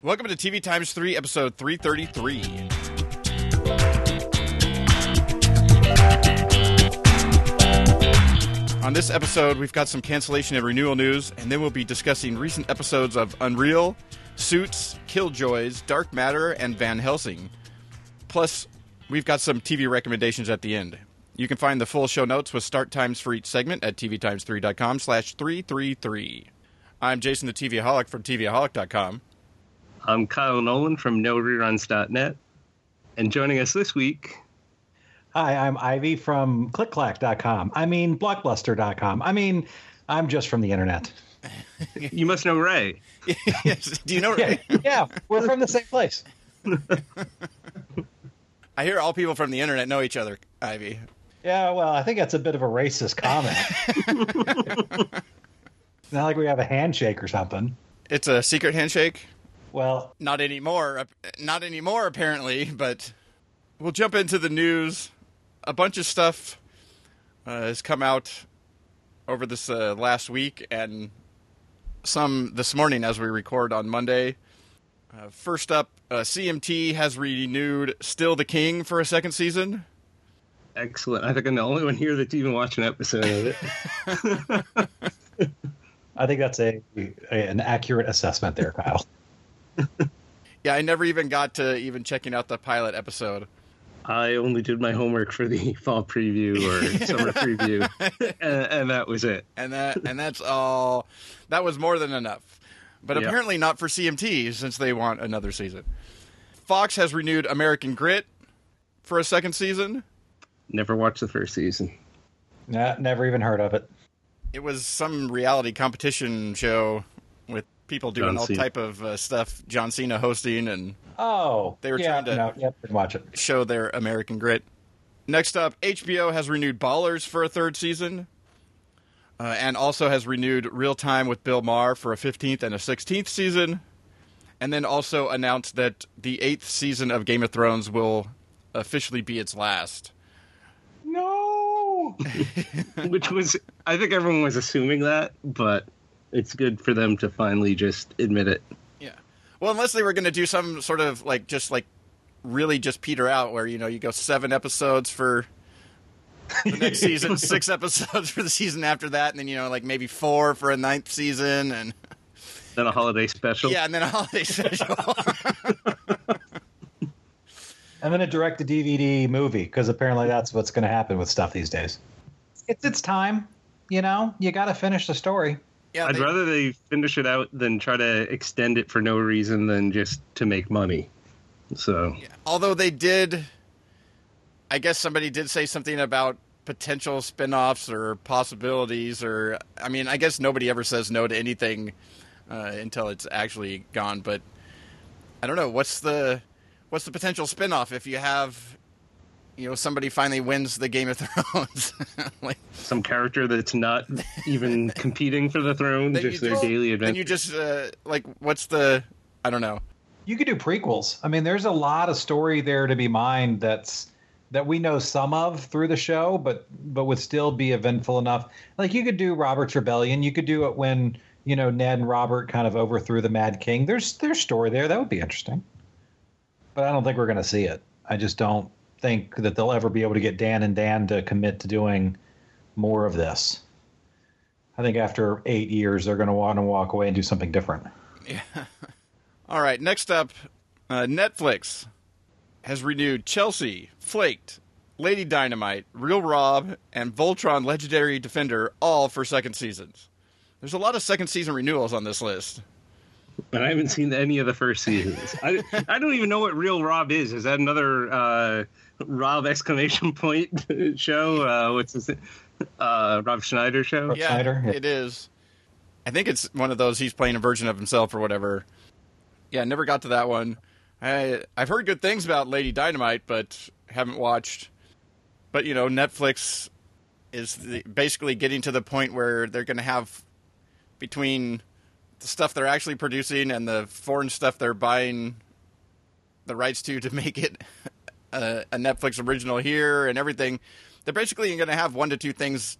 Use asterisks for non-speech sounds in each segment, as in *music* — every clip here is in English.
Welcome to TV Times 3, episode 333. On this episode, we've got some cancellation and renewal news, and then we'll be discussing recent episodes of Unreal, Suits, Killjoys, Dark Matter, and Van Helsing. Plus, we've got some TV recommendations at the end. You can find the full show notes with start times for each segment at tvtimes3.com slash 333. I'm Jason the TVaholic from tvaholic.com. I'm Kyle Nolan from NoReruns.net. And joining us this week, Hi, I'm Ivey from ClickClack.com. I mean, Blockbuster.com. I mean, I'm just from the internet. you must know Ray. *laughs* Yes, Do you know Ray? *laughs* yeah, we're from the same place. *laughs* I hear all people from the internet know each other, Ivey. Yeah, well, I think that's a bit of a racist comment. it's not like we have a handshake or something. It's a secret handshake. Well, Not anymore. Not anymore, apparently. But we'll jump into the news. A bunch of stuff uh, has come out over this uh, last week, and some this morning as we record on Monday. Uh, first up, uh, CMT has renewed Still the King for a second season. Excellent. I think I'm the only one here that's even watched an episode of it. *laughs* I think that's a, a an accurate assessment there, Kyle. *laughs* *laughs* Yeah, I never even got to even checking out the pilot episode. I only did my homework for the *laughs* fall preview or *laughs* summer preview, and, and that was it. and that and that's all. That was more than enough, but Yep. apparently not for CMT since they want another season. Fox has renewed American Grit for a second season. Never watched the first season. Nah, never even heard of it. It was some reality competition show with people doing all type of uh, stuff. John Cena hosting and Oh, They were yeah, trying to- No, yep, watch it. show their American Grit. Next up, HBO has renewed Ballers for a third season, uh, and also has renewed Real Time with Bill Maher for a 15th and a 16th season, and then also announced that the eighth season of Game of Thrones will officially be its last. No. *laughs* Which was, I think everyone was assuming that, but it's good for them to finally just admit it. Yeah. Well, unless they were going to do some sort of like just like really just peter out, where you know you go seven episodes for the next season, *laughs* six episodes for the season after that, and then you know like maybe four for a ninth season, and Then a holiday special. yeah, and then a holiday special. I'm going to direct a DVD movie because apparently that's what's going to happen with stuff these days. It's its time, you know. You got to finish the story. Yeah, I'd they- rather they finish it out than try to extend it for no reason than just to make money. So although they did, I guess somebody did say something about potential spin-offs or possibilities, or I mean, I guess nobody ever says no to anything uh, until it's actually gone. But I don't know what's the what's the potential spin-off if you have you know somebody finally wins the Game of Thrones, *laughs* like some character that's not even *laughs* competing for the throne, just you their just- daily Then adventure. you just uh, like what's the I don't know. You could do prequels. I mean, there's a lot of story there to be mined that's that we know some of through the show, but but would still be eventful enough. Like you could do Robert's Rebellion. You could do it when you know Ned and Robert kind of overthrew the Mad King. There's there's story there that would be interesting, but I don't think we're going to see it. I just don't think that they'll ever be able to get Dan and Dan to commit to doing more of this. I think after eight years, they're going to want to walk away and do something different. Yeah. *laughs* All right, next up, uh, Netflix has renewed Chelsea, Flaked, Lady Dynamite, Real Rob, and Voltron Legendary Defender all for second seasons. There's a lot of second season renewals on this list. But I haven't seen any of the first seasons. I, I don't even know what Real Rob is. Is that another uh, Rob exclamation point *laughs* show? Uh, what's this? Uh, Rob Schneider show? Rob Yeah, Schneider, it is. I think it's one of those he's playing a version of himself or whatever. Yeah, never got to that one. I I've heard good things about Lady Dynamite, but haven't watched. But you know, Netflix is the, basically getting to the point where they're going to have between the stuff they're actually producing and the foreign stuff they're buying the rights to to *laughs* make it a, a Netflix original here and everything. They're basically going to have one to two things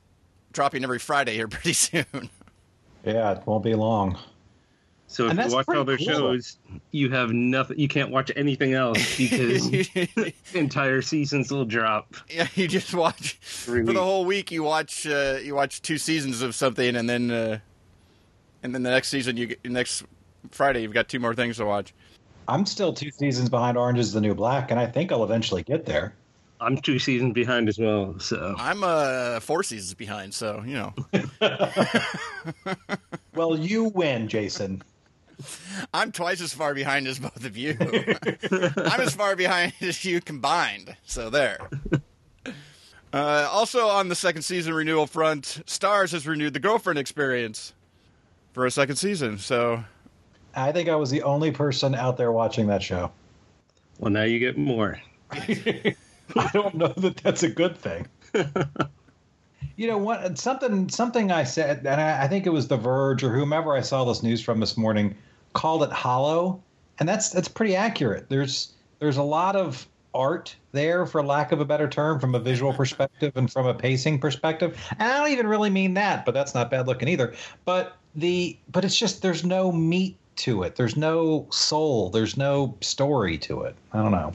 dropping every Friday here *laughs* pretty soon. Yeah, it won't be long. So if you watch all their cool. shows, you have nothing. You can't watch anything else because *laughs* entire seasons will drop. yeah, you just watch Every for the whole week. You watch uh, you watch two seasons of something, and then uh, and then the next season you get, next Friday you've got two more things to watch. I'm still two seasons behind Orange is the New Black, and I think I'll eventually get there. I'm two seasons behind as well. So I'm uh, four seasons behind, so you know *laughs* Well, you win, Jason. I'm twice as far behind as both of you. *laughs* I'm as far behind *laughs* as you combined. So there. Uh, also on the second season renewal front, Stars has renewed the Girlfriend Experience for a second season. So I think I was the only person out there watching that show. well, now you get more. *laughs* I don't know that that's a good thing. *laughs* you know what? Something something I said, and I, I think it was The Verge or whomever I saw this news from this morning called it hollow, and that's that's pretty accurate. There's there's a lot of art there, for lack of a better term, from a visual perspective and from a pacing perspective. And I don't even really mean that, but that's not bad looking either. But the but it's just there's no meat to it. There's no soul. There's no story to it. I don't know.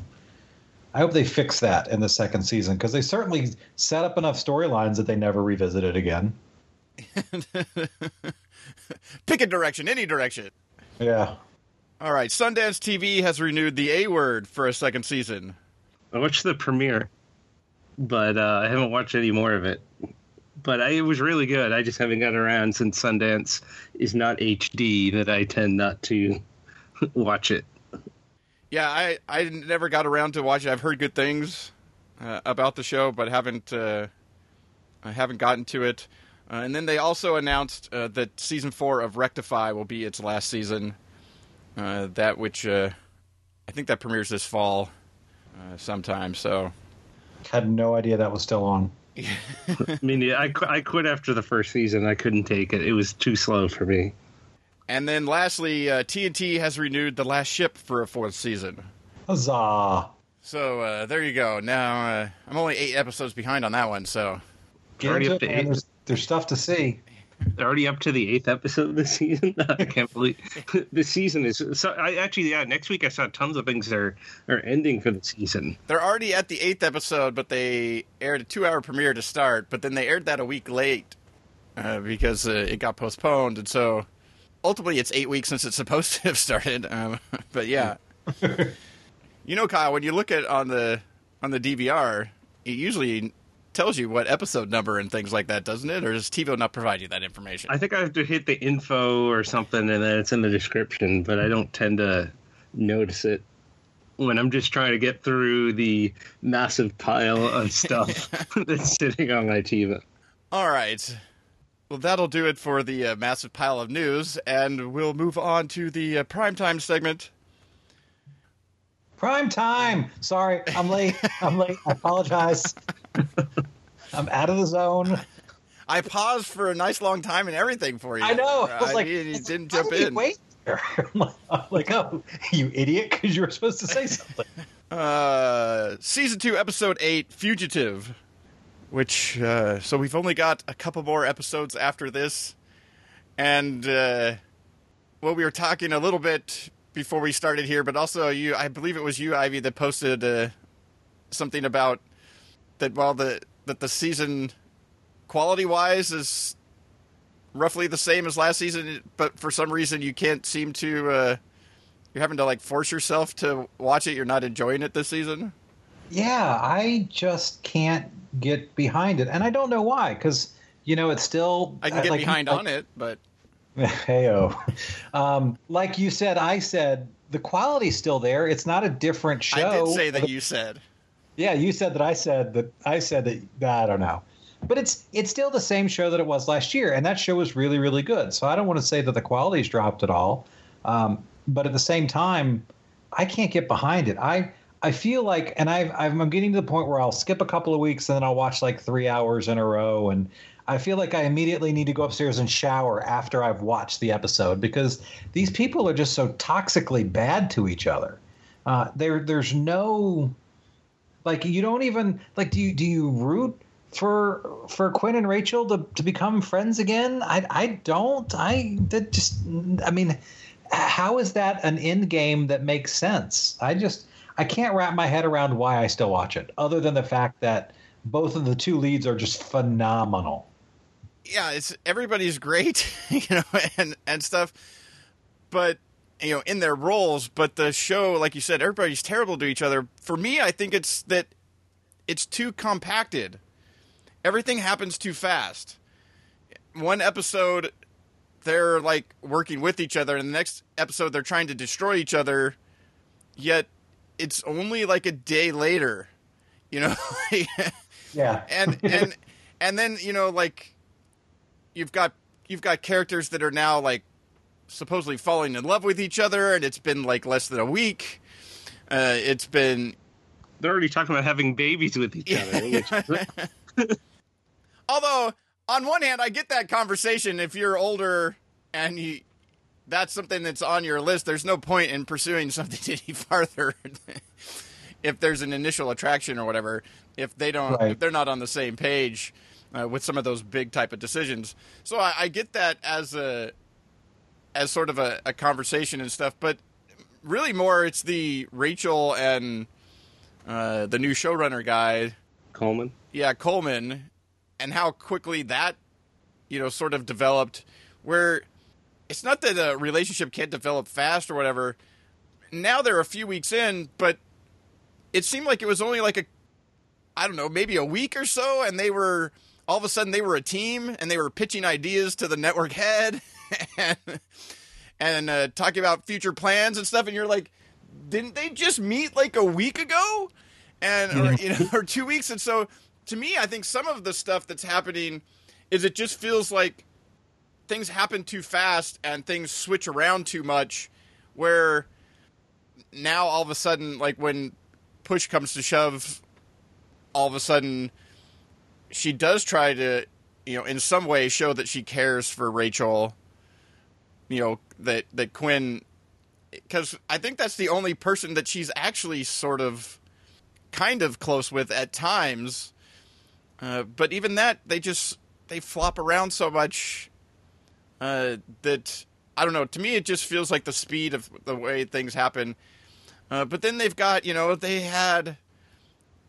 I hope they fix that in the second season because they certainly set up enough storylines that they never revisited again. *laughs* pick a direction, any direction. Yeah. All right, Sundance TV has renewed the A Word for a second season. I watched the premiere, but uh, I haven't watched any more of it. But I, it was really good. I just haven't gotten around since Sundance is not HD that I tend not to *laughs* watch it. Yeah, I I never got around to watch it. I've heard good things uh, about the show, but haven't uh, I haven't gotten to it. Uh, and then they also announced uh, that season four of Rectify will be its last season. Uh, that which uh, I think that premieres this fall uh, sometime. So Had no idea that was still on. I mean, I, I quit after the first season. I couldn't take it. It was too slow for me. And then lastly, uh, TNT has renewed The Last Ship for a fourth season. Huzzah. So uh, there you go. Now uh, I'm only eight episodes behind on that one. So Get Already up to eight. There's, there's stuff to see. They're already up to the eighth episode of the season. *laughs* I can't believe the season is. So I actually, yeah, next week I saw tons of things that are are ending for the season. they're already at the eighth episode, but they aired a two-hour premiere to start. But then they aired that a week late uh, because uh, it got postponed, and so ultimately it's eight weeks since it's supposed to have started. Um, *laughs* but yeah, *laughs* you know, Kyle, when you look at on the on the DVR, it usually tells you what episode number and things like that, doesn't it? Or does TiVo not provide you that information? I think I have to hit the info or something, and then it's in the description. But I don't tend to notice it when I'm just trying to get through the massive pile of stuff *laughs* *laughs* that's sitting on my TiVo. All right. Well, that'll do it for the uh, massive pile of news, and we'll move on to the uh, primetime segment. Prime time. Sorry, I'm late. I'm late. I apologize. I'm out of the zone. I paused for a nice long time and everything for you. I know. I was like, mean, you didn't jump did in. Wait. *laughs* I'm like- I'm like, oh, you idiot, because you were supposed to say something. Uh, season two, episode eight, Fugitive. Which, uh, so we've only got a couple more episodes after this. And, uh, well, we were talking a little bit before we started here, but also you, I believe it was you, Ivey, that posted, uh, something about that while the, that the season quality wise is roughly the same as last season, but for some reason you can't seem to, uh, you're having to like force yourself to watch it. You're not enjoying it this season. Yeah, I just can't get behind it, and I don't know why. Because you know, it's still I can get like- behind like- on it, but *laughs* Heyo. Um, like you said, I said the quality's still there. It's not a different show. I did say that you said. Yeah, you said that. I said that. I said that. I don't know, but it's it's still the same show that it was last year, and that show was really really good. So I don't want to say that the quality's dropped at all, um, but at the same time, I can't get behind it. I I feel like, and I've, I've I'm getting to the point where I'll skip a couple of weeks and then I'll watch like three hours in a row, and I feel like I immediately need to go upstairs and shower after I've watched the episode because these people are just so toxically bad to each other. Uh, there there's no like you don't even like do you do you root for for Quinn and Rachel to, to become friends again? I I don't. I that just I mean how is that an end game that makes sense? I just I can't wrap my head around why I still watch it, other than the fact that both of the two leads are just phenomenal. Yeah, it's everybody's great, *laughs* you know, and and stuff, but you know, in their roles. But the show, like you said, everybody's terrible to each other. For me, I think it's that it's too compacted. Everything happens too fast. One episode, they're like working with each other, and the next episode, they're trying to destroy each other. Yet, it's only like a day later, you know. *laughs* yeah, and and *laughs* and then you know, like you've got you've got characters that are now like supposedly falling in love with each other, and it's been like less than a week. Uh, it's been. They're already talking about having babies with each other. *laughs* *laughs* Although, on one hand, I get that conversation. If you're older and you, that's something that's on your list, there's no point in pursuing something *laughs* any farther. if there's an initial attraction or whatever, if they don't, right. if they're not on the same page uh, with some of those big type of decisions. So I, I get that as a as sort of a, a, conversation and stuff, but really more it's the Rachel and uh, the new showrunner guy Coleman. Yeah, Coleman, and how quickly that you know sort of developed. Where it's not that a relationship can't develop fast or whatever. Now they're a few weeks in, but it seemed like it was only like a I don't know, maybe a week or so, and they were all of a sudden they were a team and they were pitching ideas to the network head *laughs* and, and uh, talking about future plans and stuff. And you're like, didn't they just meet like a week ago? And or you know, *laughs* or two weeks. And so to me, I think some of the stuff that's happening is it just feels like things happen too fast and things switch around too much. Where now all of a sudden, like when push comes to shove, all of a sudden she does try to, you know, in some way show that she cares for Rachel. You know that that Quinn, because I think that's the only person that she's actually sort of, kind of close with at times. Uh, but even that, they just they flop around so much uh, that I don't know. To me, it just feels like the speed of the way things happen. Uh, but then they've got you know they had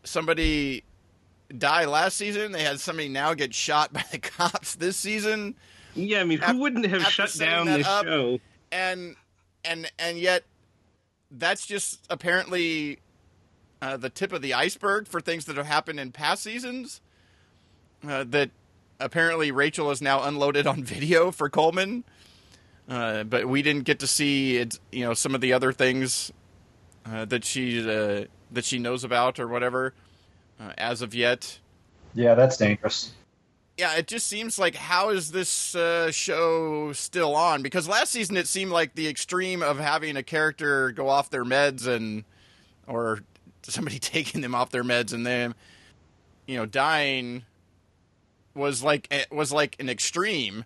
somebody die last season. They had somebody now get shot by the *laughs* cops this season. Yeah, I mean, who wouldn't have shut down this up, show? And and and yet, that's just apparently uh, the tip of the iceberg for things that have happened in past seasons. Uh, that apparently Rachel is now unloaded on *laughs* video for Coleman, uh, but we didn't get to see it. You know, some of the other things uh, that she uh, that she knows about or whatever uh, as of yet. Yeah, that's dangerous. Yeah, it just seems like how is this uh, show still on? Because last season it seemed like the extreme of having a character go off their meds and or somebody *laughs* taking them off their meds and them you know dying was like it was like an extreme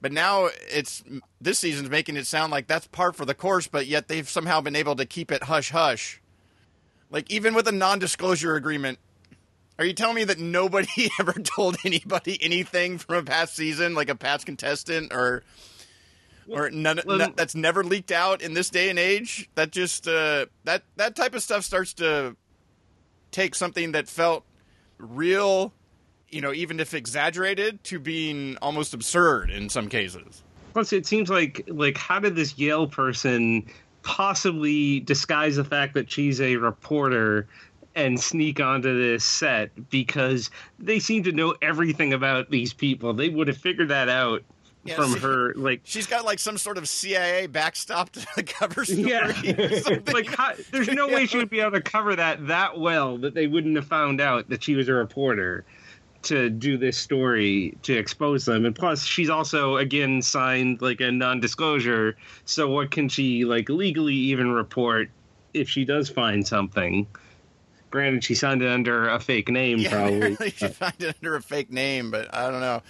but now it's this season's making it sound like that's par for the course but yet they've somehow been able to keep it hush hush like even with a non-disclosure agreement are you telling me that nobody *laughs* ever told anybody anything from a past season, like a past contestant, or or none, well, that's never leaked out in this day and age? That just uh, that that type of stuff starts to take something that felt real, you know, even if exaggerated, to being almost absurd in some cases. Plus, it seems like like how did this Yael person possibly disguise the fact that she's a reporter and sneak onto this set because they seem to know everything about these people. They would have figured that out yeah, from her. Like she's got like some sort of CIA backstop to *laughs* the cover story. Yeah, like how, there's no way she would be able to cover that that well that they wouldn't have found out that she was a reporter to do this story to expose them and plus she's also again signed like a non-disclosure so what can she like legally even report if she does find something Granted, she signed it under a fake name, yeah, probably. *laughs* she signed it under a fake name, but I don't know.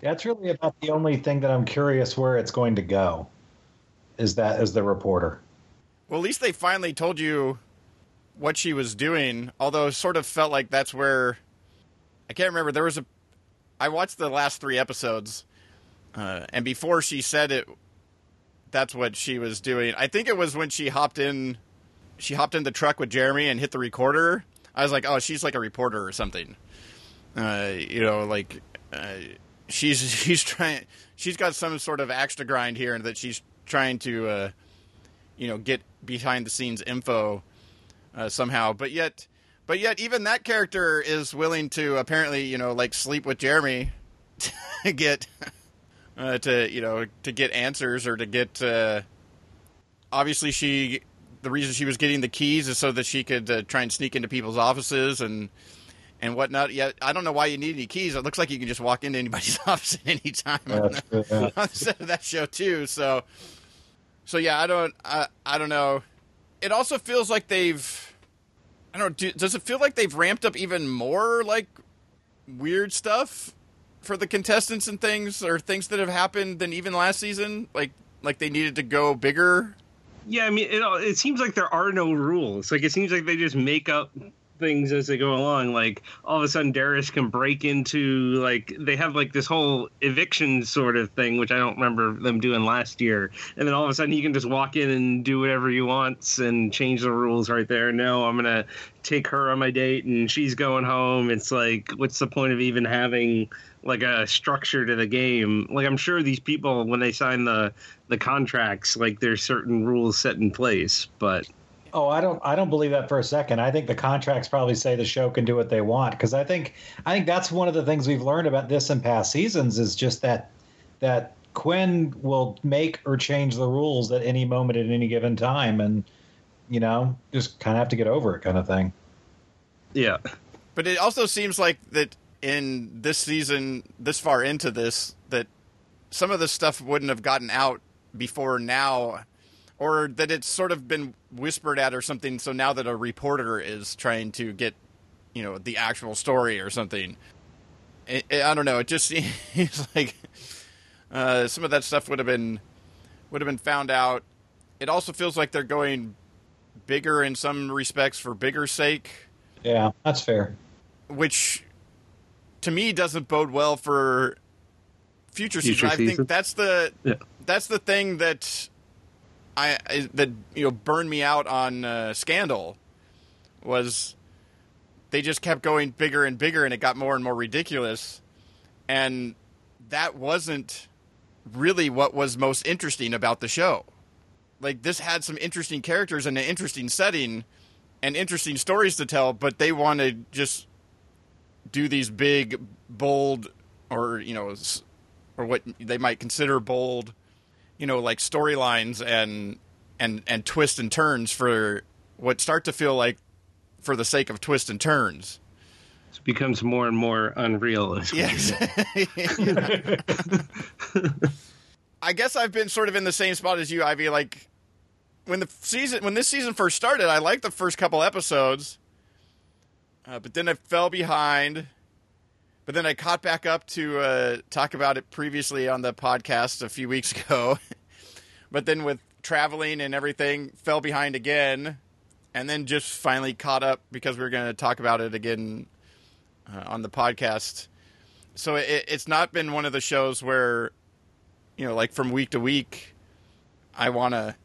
That's really about the only thing that I'm curious where it's going to go. Is that as the reporter? Well, at least they finally told you what she was doing. Although, it sort of felt like that's where I can't remember. There was a. I watched the last three episodes, uh, and before she said it, that's what she was doing. I think it was when she hopped in, she hopped in the truck with Jeremy and hit the recorder. I was like, oh, she's like a reporter or something. Uh, you know, like uh, she's *laughs* she's trying. She's got some sort of axe to grind here, and that she's trying to, uh, you know, get behind the scenes info uh, somehow. But yet, but yet, even that character is willing to apparently, you know, like sleep with Jeremy *laughs* to get uh, to you know to get answers or to get. Uh, obviously, she the reason she was getting the keys is so that she could uh, try and sneak into people's offices and and whatnot. Yeah, I don't know why you need any keys. It looks like you can just walk into anybody's *laughs* office at any time on, true, yeah. on the set of that show too. So, so yeah, I don't, I, I don't know. It also feels like they've, I don't. know, do, Does it feel like they've ramped up even more like weird stuff for the contestants and things, or things that have happened than even last season? Like, like they needed to go bigger. Yeah, I mean, it, it seems like there are no rules. Like, it seems like they just make up things as they go along. Like, all of a sudden, Darius can break into, like, they have, like, this whole eviction sort of thing, which I don't remember them doing last year. And then all of a sudden, he can just walk in and do whatever he wants and change the rules right there. No, I'm to take her on my date and she's going home. It's like, what's the point of even having like a structure to the game. Like I'm sure these people when they sign the the contracts, like there's certain rules set in place, but Oh, I don't I don't believe that for a second. I think the contracts probably say the show can do what they want because I think I think that's one of the things we've learned about this in past seasons is just that that Quinn will make or change the rules at any moment at any given time and you know, just kind of have to get over it kind of thing. yeah. But it also seems like that in this season, this far into this, that some of this stuff wouldn't have gotten out before now, or that it's sort of been whispered at or something. So now that a reporter is trying to get, you know, the actual story or something, it, it- I don't know. It just *laughs* seems like uh, some of that stuff would have been would have been found out. It also feels like they're going bigger in some respects for bigger sake Yeah, that's fair. which to me doesn't bode well for future, Future seasons. I think that's the Yeah. that's the thing that I, I that you know burned me out on uh, Scandal was they just kept going bigger and bigger and it got more and more ridiculous and that wasn't really what was most interesting about the show. Like this had some interesting characters and an interesting setting and interesting stories to tell, but they want to just do these big, bold, or you know, or what they might consider bold, you know, like storylines and and and twists and turns for what start to feel like for the sake of twists and turns. It becomes more and more unrealistic. Yes. *laughs* I guess I've been sort of in the same spot as you, Ivey. Like when the season, when this season first started, I liked the first couple episodes, uh, but then I fell behind. But then I caught back up to uh, talk about it previously on the podcast a few weeks *laughs* ago. but then with traveling and everything, fell behind again, and then just finally caught up because we were going to talk about it again uh, on the podcast. So it, it's not been one of the shows where, you know, like from week to week, I want to,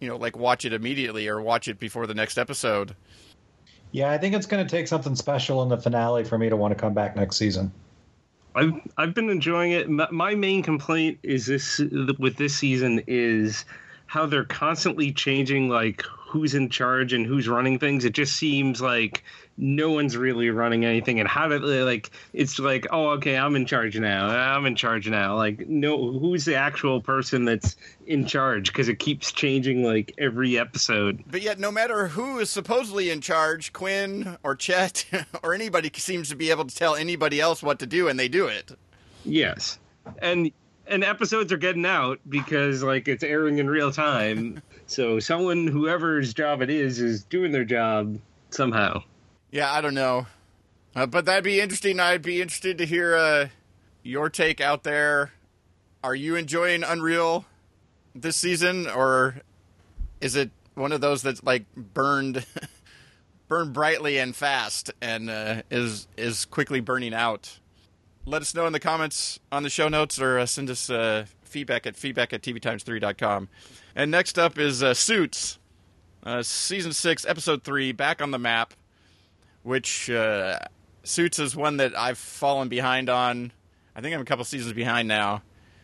you know, like watch it immediately or watch it before the next episode. Yeah, I think it's going to take something special in the finale for me to want to come back next season. I've I've been enjoying it. My, main complaint is this with this season is how they're constantly changing like who's in charge and who's running things. It just seems like no one's really running anything and how they like it's like oh okay i'm in charge now i'm in charge now like no who's the actual person that's in charge because it keeps changing like every episode But yet, no matter who is supposedly in charge, Quinn or Chet *laughs* or anybody seems to be able to tell anybody else what to do, and they do it. Yes, and and episodes are getting out because like it's airing in real time. *laughs* so someone, whoever's job it is, is doing their job somehow. Yeah, I don't know, uh, but that'd be interesting. I'd be interested to hear uh, your take out there. Are you enjoying Unreal this season, or is it one of those that's like burned, *laughs* burned brightly and fast, and uh, is is quickly burning out? Let us know in the comments on the show notes, or uh, send us a feedback at feedback at tvtimes3.com. And next up is uh, Suits, uh, season six, episode three, back on the map. Which uh, Suits is one that I've fallen behind on. I think I'm a couple seasons behind now.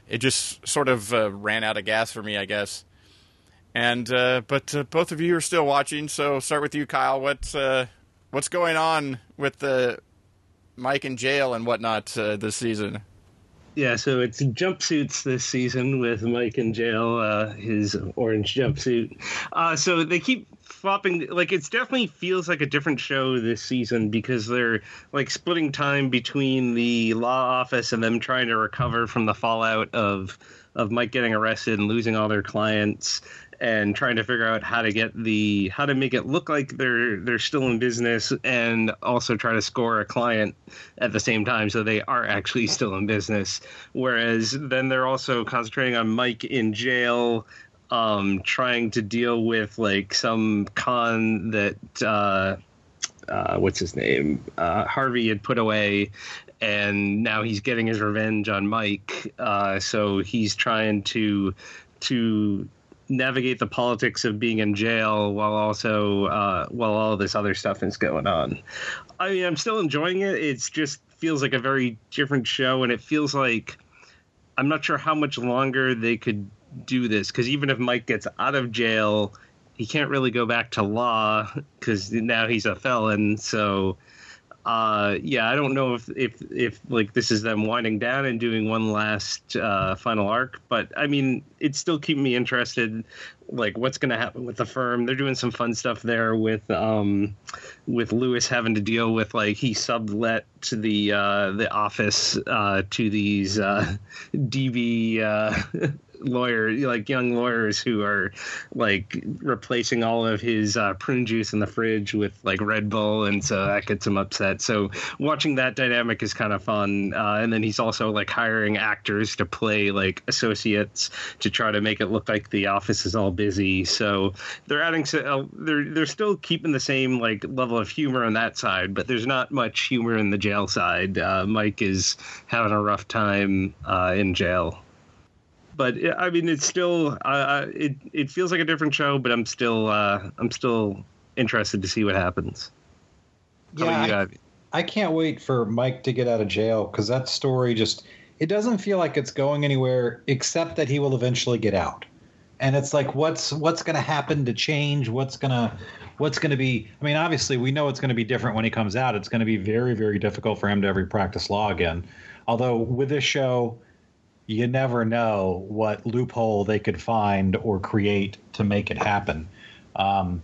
It just sort of uh, ran out of gas for me, I guess. And uh, but uh, both of you are still watching, so start with you, Kyle. What's uh, what's going on with the Mike in jail and whatnot uh, this season? Yeah, so it's jumpsuits this season with Mike in jail, uh, his orange jumpsuit. Uh, so they keep flopping. Like it's definitely feels like a different show this season because they're like splitting time between the law office and them trying to recover from the fallout of of Mike getting arrested and losing all their clients and trying to figure out how to get the how to make it look like they're they're still in business and also try to score a client at the same time so they are actually still in business whereas then they're also concentrating on Mike in jail um trying to deal with like some con that uh uh, what's his name? Uh, Harvey had put away, and now he's getting his revenge on Mike. Uh, so he's trying to to navigate the politics of being in jail while also uh, while all this other stuff is going on. I mean, I'm still enjoying it. It's just feels like a very different show, and it feels like I'm not sure how much longer they could do this because even if Mike gets out of jail, he can't really go back to law because now he's a felon. So uh, yeah, I don't know if, if if like this is them winding down and doing one last uh, final arc, but I mean, it's still keeping me interested. Like, what's going to happen with the firm? They're doing some fun stuff there with um, with Louis having to deal with like he sublet to the uh, the office uh, to these uh, *laughs* DB uh, *laughs* lawyer like young lawyers who are like replacing all of his uh, prune juice in the fridge with like red bull and so that gets him upset. So watching that dynamic is kind of fun uh, and then he's also like hiring actors to play like associates to try to make it look like the office is all busy. So they're adding uh, they're they're still keeping the same like level of humor on that side but there's not much humor in the jail side. Uh, mike is having a rough time uh, in jail but I mean, it's still uh, it it feels like a different show, but I'm still uh, I'm still interested to see what happens. yeah, I, I, can't wait for Mike to get out of jail because that story just it doesn't feel like it's going anywhere except that he will eventually get out. And it's like what's what's going to happen to change? What's going to what's going to be I mean, obviously we know it's going to be different when he comes out. It's going to be very very difficult for him to ever practice law again. Although with this show you never know what loophole they could find or create to make it happen. Um,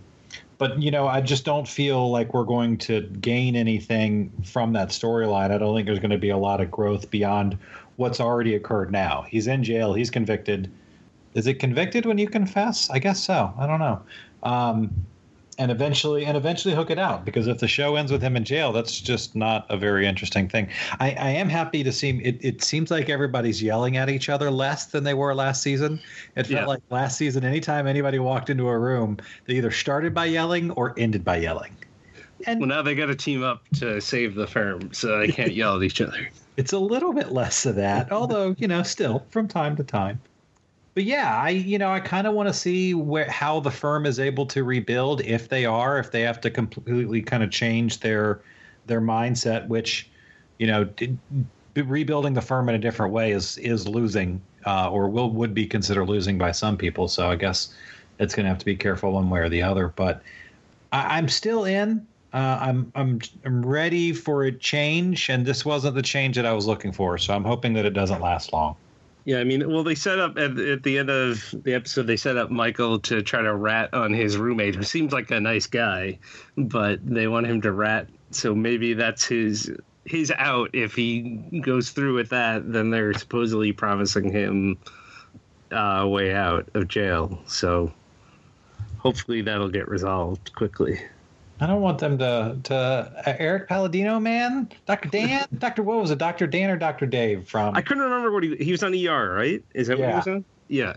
but you know, I just don't feel like we're going to gain anything from that storyline. I don't think there's going to be a lot of growth beyond what's already occurred now. He's in jail. He's convicted. Is it convicted when you confess? I guess so. I don't know. Um, and eventually and eventually hook it out because if the show ends with him in jail that's just not a very interesting thing. I, I am happy to see it, it seems like everybody's yelling at each other less than they were last season. It felt yeah. like last season anytime anybody walked into a room they either started by yelling or ended by yelling. And well now they got to team up to save the firm so they can't yell at each other. *laughs* It's a little bit less of that although you know still from time to time but yeah, I you know I kind of want to see where how the firm is able to rebuild if they are if they have to completely kind of change their their mindset, which you know rebuilding the firm in a different way is is losing uh, or will would be considered losing by some people. So I guess it's going to have to be careful one way or the other. But I, am still in. Uh, I'm I'm I'm ready for a change, and this wasn't the change that I was looking for. So I'm hoping that it doesn't last long. Yeah, I mean, well, they set up at, at the end of the episode, they set up Michael to try to rat on his roommate, who seems like a nice guy, but they want him to rat. So maybe that's his his out. If he goes through with that, then they're supposedly promising him a uh, way out of jail. So hopefully that'll get resolved quickly. I don't want them to to uh, Erik Palladino, man, Doctor Dan, *laughs* Doctor what was it, Doctor Dan or Doctor Dave from? I couldn't remember what he he was on ER, right? Is that yeah. what he was on? Yeah.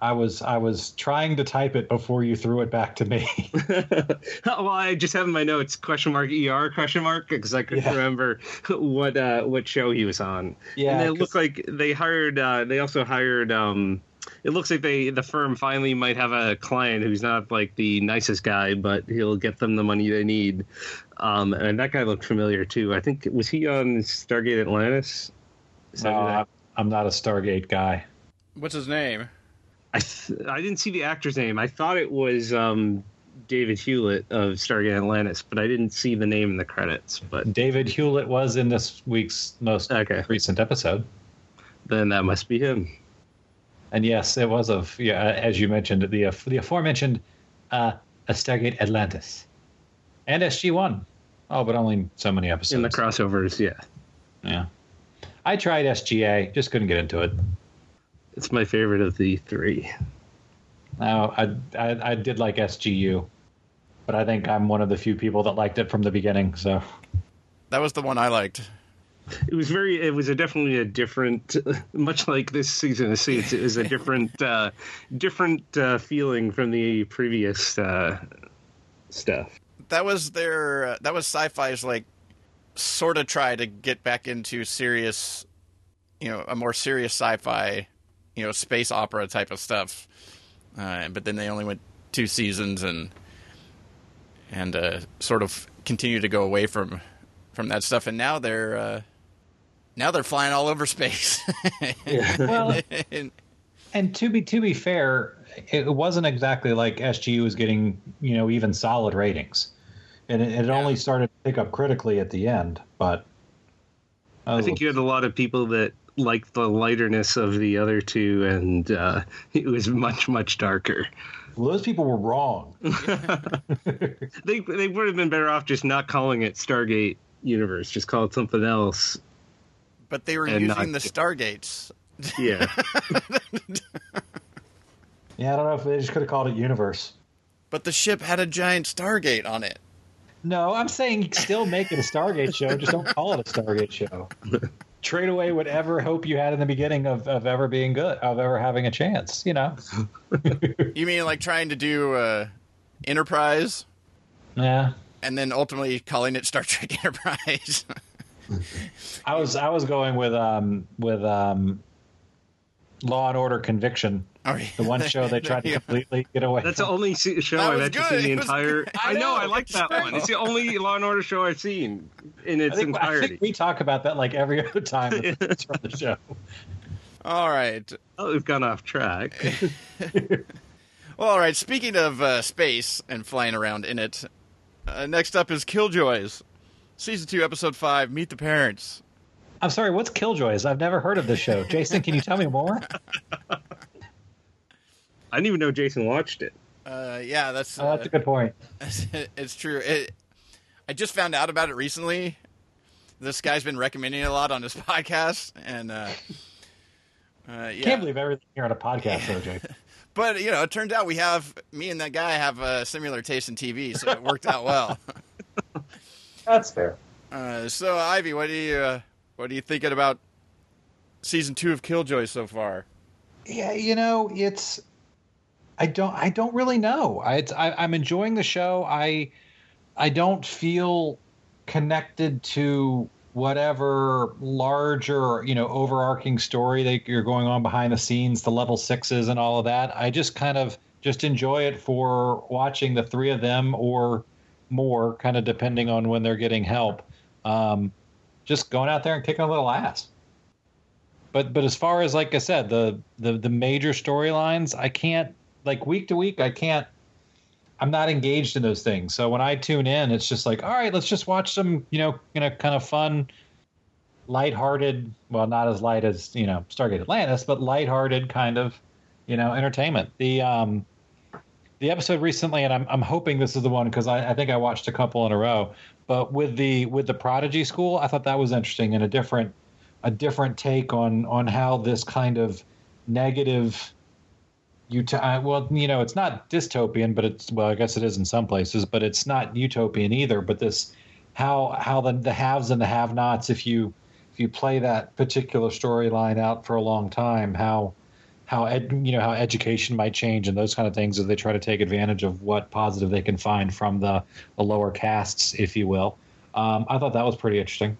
I was I was trying to type it before you threw it back to me. *laughs* well, I just have in my notes question mark er question mark because I couldn't Yeah. remember *laughs* what uh, what show he was on. Yeah, and it looked like they hired. Uh, they also hired. Um, it looks like they the firm finally might have a client who's not like the nicest guy, but he'll get them the money they need. Um, and that guy looked familiar too. I think was he on Stargate Atlantis? Is no, I'm- I'm not a Stargate guy. What's his name? I th- I didn't see the actor's name. I thought it was um, David Hewlett of Stargate Atlantis, but I didn't see the name in the credits. But David Hewlett was in this week's most Okay. recent episode. then that must be him. And yes, it was of yeah, as you mentioned the the aforementioned uh, a Stargate Atlantis and SG One. Oh, but only so many episodes. In the crossovers, yeah. Yeah, I tried SGA, just couldn't get into it. It's my favorite of the three. No, I, I I did like SGU, but I think I'm one of the few people that liked it from the beginning. So That was the one I liked. It was very. It was a definitely a different, *laughs* much like this season of Suits. It was a different, *laughs* uh, different uh, feeling from the previous uh, stuff. That was their. Uh, that was sci-fi's like sort of try to get back into serious, you know, a more serious sci-fi, you know, space opera type of stuff. Uh, but then they only went two seasons and and uh, sort of continue to go away from from that stuff. And now they're uh, now they're flying all over space. *laughs* well, And- and to be to be fair, it wasn't exactly like SGU was getting you know even solid ratings, and it, it only started to pick up critically at the end. But I think you had a lot of people that liked the lighterness of the other two, and uh, *laughs* it was much much darker. well, those people were wrong. *laughs* They they would have been better off just not calling it Stargate Universe, just call it something else. But they were And using not- the Stargates. Yeah, *laughs* Yeah, I don't know if they just could have called it Universe. But the ship had a giant Stargate on it. No, I'm saying still make it a Stargate show. Just don't call it a Stargate show. Trade away whatever hope you had in the beginning of, of ever being good, of ever having a chance. You know. *laughs* You mean like trying to do uh, Enterprise Yeah. and then ultimately calling it Star Trek Enterprise? *laughs* *laughs* I was I was going with um with um Law and Order Conviction, Or- the one show they tried to *laughs* completely get away. that's the only show That I've was actually seen the entire. I I know, know, I like that one. It's the only Law and Order show I've seen in its I think, I entirety. think we talk about that like every other time it's *laughs* from the show. All right. Oh, we've gone off track. Well, all right. Speaking of uh, space and flying around in it, uh, next up is Killjoys, season two, episode five. Meet the parents. I'm sorry, what's Killjoys? I've never heard of this show. Jason, can you tell me more? *laughs* I didn't even know Jason watched it. Uh, yeah, that's Oh, that's a good point. *laughs* it's true. It, I just found out about it recently. This guy's been recommending it a lot on his *laughs* podcast, and uh, uh, yeah. Can't believe everything here on a podcast, though, Jason. But you know, it turns out we have me and that guy have a similar taste in TV, so it worked out well. That's fair. Uh, so, Ivey, what do you uh, what are you thinking about season two of Killjoy so far? Yeah, you know, it's I don't I don't really know. I, it's, I I'm enjoying the show. I I don't feel connected to whatever larger, you know, overarching story that you're going on behind the scenes, the level sixes and all of that. I just kind of just enjoy it for watching the three of them or more, kind of depending on when they're getting help. Um, just going out there and kicking a little ass but but as far as like I said, the the the major storylines, I can't like week to week, I can't. I'm not engaged in those things. So when I tune in, it's just like, all right, let's just watch some, you know, you know, kind of fun, lighthearted. Well, not as light as you know Stargate Atlantis, but lighthearted kind of, you know, entertainment. The um, the episode recently, and I'm I'm hoping this is the one because I, I think I watched a couple in a row. But with the with the Prodigy School, I thought that was interesting and a different a different take on on how this kind of negative ut- uh, well you know it's not dystopian but it's well i guess it is in some places but it's not utopian either but this how how the, the haves and the have nots if you if you play that particular storyline out for a long time how how ed, you know how education might change and those kind of things as they try to take advantage of what positive they can find from the, the lower castes, if you will. Um, I thought that was pretty interesting.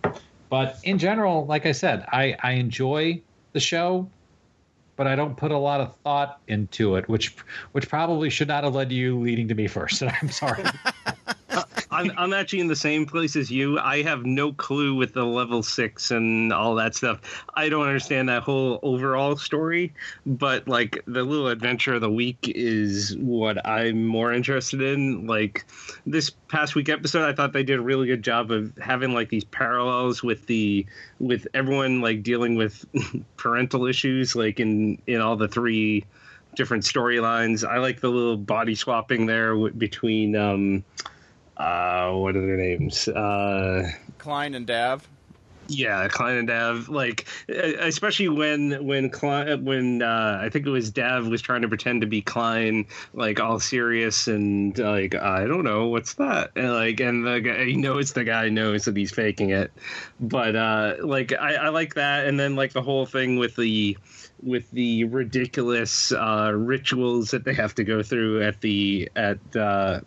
But in general, like I said, I, I enjoy the show, but I don't put a lot of thought into it, which which probably should not have led you leading to me first. And *laughs* I'm sorry. *laughs* I'm, I'm actually in the same place as you. I have no clue with the level six and all that stuff. I don't understand that whole overall story, but like the little adventure of the week is what I'm more interested in. Like this past week episode, I thought they did a really good job of having like these parallels with the with everyone like dealing with *laughs* parental issues, like in in all the three different storylines. I like the little body swapping there between. um uh, what are their names? Uh, Khlyen and Dav. Yeah, Khlyen and Dav. Like, especially when when Khlyen, when uh, I think it was Dav was trying to pretend to be Khlyen, like all serious and like I don't know what's that, and like and the guy he knows the guy knows that he's faking it, but uh, like I, I like that, and then like the whole thing with the with the ridiculous uh, rituals that they have to go through at the at uh,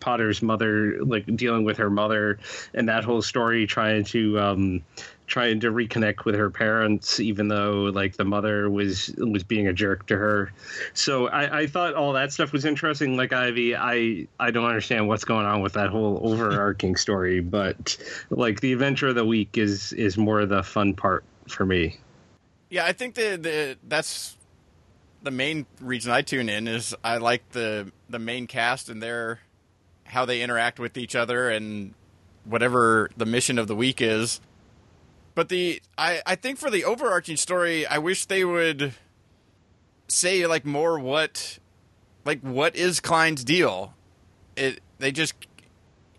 Pawter's mother, like dealing with her mother, and that whole story, trying to um, trying to reconnect with her parents, even though like the mother was was being a jerk to her. So I, I thought all that stuff was interesting. Like Ivey, I I don't understand what's going on with that whole overarching story, but like the adventure of the week is is more the fun part for me. Yeah, I think the the that's the main reason I tune in is I like the the main cast and their how they interact with each other and whatever the mission of the week is. But the I, I think for the overarching story, I wish they would say like more what like what is Khlyen's deal? It they just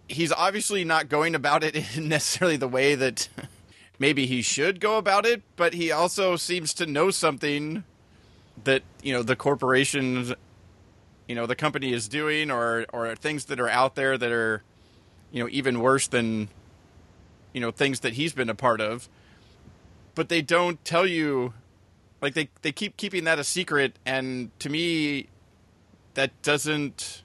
he's obviously not going about it *laughs* in necessarily the way that *laughs* maybe he should go about it, but he also seems to know something that, you know, the corporations you know the company is doing or or things that are out there that are you know even worse than you know things that he's been a part of. But they don't tell you like they they keep keeping that a secret. And to me that doesn't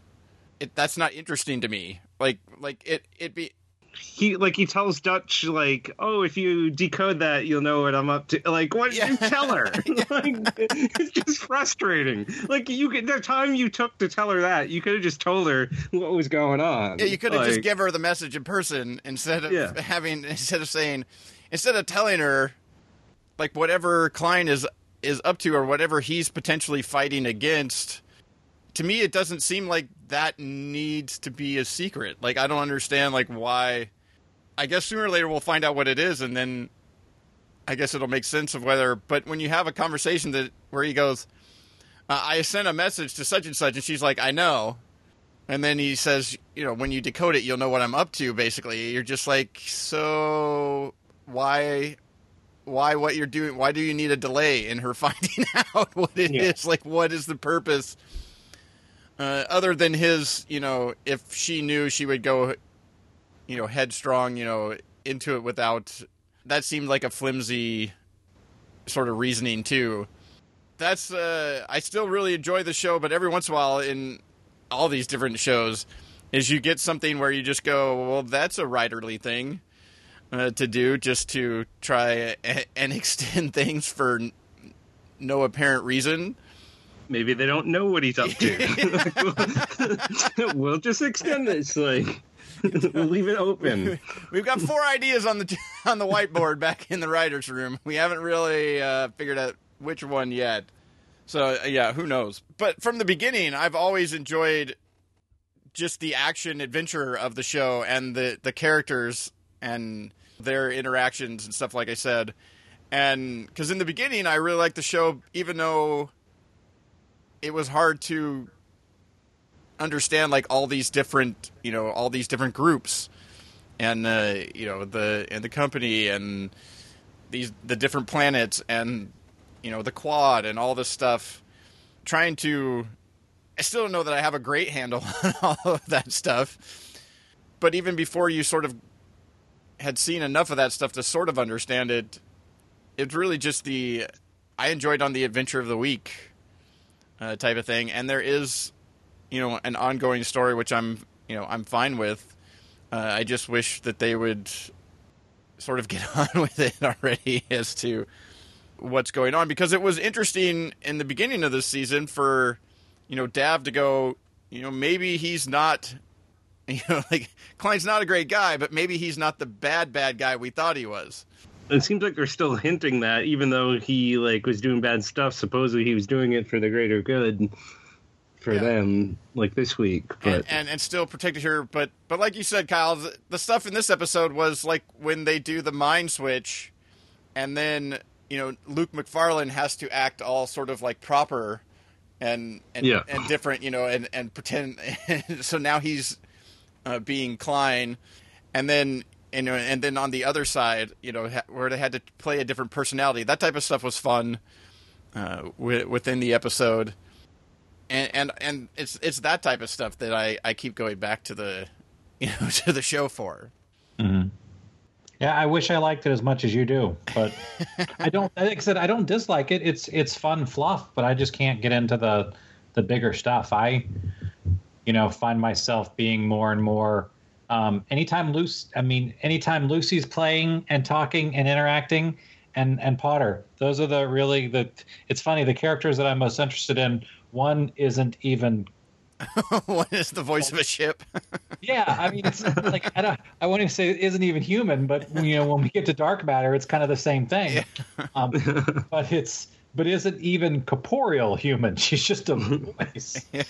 it that's not interesting to me. Like like it it be he like he tells Dutch like, "Oh, if you decode that, you'll know what I'm up to." Like, what yeah. you tell her? *laughs* *laughs* like, it's just frustrating. Like you, the time you took to tell her that, you could have just told her what was going on. Yeah, you could have like, just give her the message in person instead of yeah. having instead of saying instead of telling her like whatever Khlyen is is up to or whatever he's potentially fighting against. To me, it doesn't seem like that needs to be a secret. Like I don't understand like why. I guess sooner or later we'll find out what it is, and then I guess it'll make sense of whether. But when you have a conversation that where he goes, uh, "I sent a message to such and such," and she's like, "I know," and then he says, "You know, when you decode it, you'll know what I'm up to." Basically, you're just like, so why? Why what you're doing? Why do you need a delay in her *laughs* finding out what it yeah. is? Like, what is the purpose? Uh, other than his, you know, if she knew she would go, you know, headstrong, you know, into it without. That seemed like a flimsy sort of reasoning too. That's uh, I still really enjoy the show, but every once in a while in all these different shows, is you get something where you just go, well, that's a writerly thing uh, to do, just to try and *laughs* extend things for no apparent reason maybe they don't know what he's up to. *laughs* we'll just extend this. Like *laughs* we'll leave it open. We've got four ideas on the on the whiteboard back in the writers' room. We haven't really uh, figured out which one yet. So uh, yeah, who knows? But from the beginning, I've always enjoyed just the action adventure of the show and the the characters and their interactions and stuff. Like I said, and because in the beginning, I really liked the show, even though it was hard to understand like all these different you know all these different groups and uh, you know the and the company and these the different planets and you know the quad and all this stuff. Trying to I still don't know that I have a great handle on *laughs* all of that stuff but even before you sort of had seen enough of that stuff to sort of understand it it's really just the I enjoyed on the adventure of the week uh, type of thing, and there is, you know, an ongoing story which I'm, you know, I'm fine with. Uh, I just wish that they would sort of get *laughs* on with it already as to what's going on. Because it was interesting in the beginning of this season for you know Dav to go you know maybe he's not *laughs* you know like Khlyen's not a great guy but maybe he's not the bad bad guy we thought he was it seems like they're still *laughs* hinting that even though he like was doing bad stuff supposedly he was doing it for the greater good for yeah. them like this week but and, and, and still protected her but but like you said Kyle the, the stuff in this episode was like when they do the mind switch and then you know Luke Macfarlane has to act all sort of like proper and and, yeah. and different, you know, and and pretend. *laughs* so now he's uh, being Khlyen, and then you know, and then on the other side, you know, where they had to play a different personality. That type of stuff was fun uh, within the episode, and and and it's it's that type of stuff that I I keep going back to the *laughs* you know to the show for. Mm-hmm. Yeah, I wish I liked it as much as you do, but *laughs* I don't. Like I said, I don't dislike it. It's it's fun fluff, but I just can't get into the the bigger stuff. I, you know, find myself being more and more. Um, anytime Lucy, I mean, anytime Lucy's playing and talking and interacting, and and Pawter, those are the really the. It's funny the characters that I'm most interested in. One isn't even *laughs* What is the voice of a ship? *laughs* yeah, I mean, it's like I don't. I won't even say it isn't even human, but you know, when we get to dark matter, it's kind of the same thing. Yeah. Um, *laughs* but it's but isn't even corporeal human. She's just a voice. Yeah.